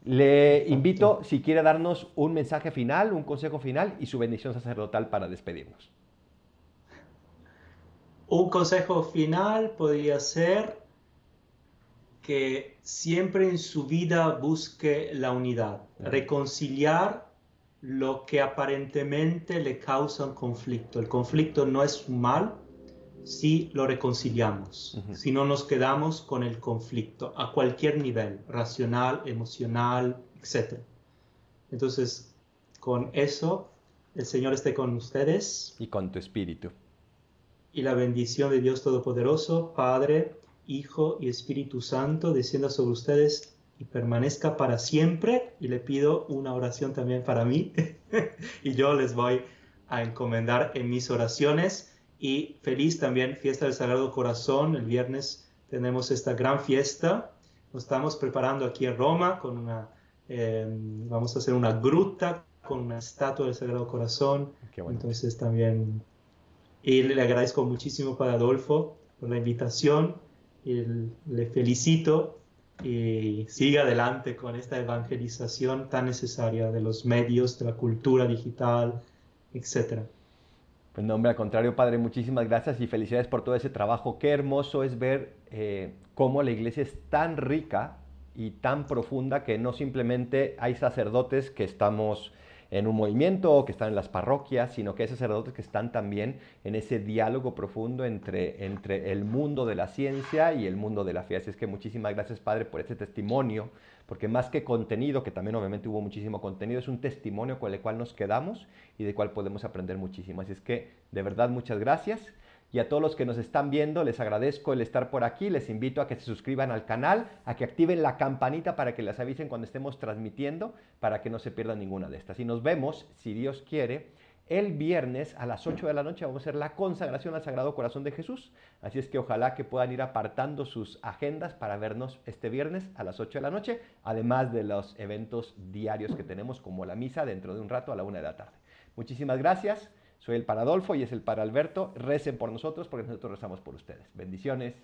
Speaker 1: Le invito, si quiere darnos un mensaje final, un consejo final y su bendición sacerdotal para despedirnos.
Speaker 2: Un consejo final podría ser que siempre en su vida busque la unidad, reconciliar lo que aparentemente le causa un conflicto. El conflicto no es un mal si lo reconciliamos, si no nos quedamos con el conflicto a cualquier nivel, racional, emocional, etc. Entonces, con eso, el Señor esté con ustedes.
Speaker 1: Y con tu espíritu.
Speaker 2: Y la bendición de Dios Todopoderoso, Padre, Hijo y Espíritu Santo, descienda sobre ustedes y permanezca para siempre. Y le pido una oración también para mí. y yo les voy a encomendar en mis oraciones. Y feliz también fiesta del Sagrado Corazón. El viernes tenemos esta gran fiesta. Nos estamos preparando aquí en Roma con una Em, vamos a hacer una gruta con una estatua del Sagrado Corazón. Entonces también, y le agradezco muchísimo para Adolfo por la invitación y le felicito y siga adelante con esta evangelización tan necesaria de los medios, de la cultura digital, etc.
Speaker 1: Pues no, hombre, al contrario, Padre, muchísimas gracias y felicidades por todo ese trabajo. Qué hermoso es ver eh, cómo la iglesia es tan rica y tan profunda que no simplemente hay sacerdotes que estamos en un movimiento que están en las parroquias, sino que hay sacerdotes que están también en ese diálogo profundo entre, entre el mundo de la ciencia y el mundo de la fe. Así es que muchísimas gracias, Padre, por este testimonio, porque más que contenido, que también obviamente hubo muchísimo contenido, es un testimonio con el cual nos quedamos y del cual podemos aprender muchísimo. Así es que, de verdad, muchas gracias. Y a todos los que nos están viendo, les agradezco el estar por aquí. Les invito a que se suscriban al canal, a que activen la campanita para que les avisen cuando estemos transmitiendo, para que no se pierdan ninguna de estas. Y nos vemos, si Dios quiere, el viernes a las 8 de la noche vamos a hacer la consagración al Sagrado Corazón de Jesús. Así es que ojalá que puedan ir apartando sus agendas para vernos este viernes a las 8 de la noche, además de los eventos diarios que tenemos como la misa dentro de un rato a la 1 de la tarde. Muchísimas gracias. Soy el para Adolfo y es el para Alberto. Recen por nosotros porque nosotros rezamos por ustedes. Bendiciones.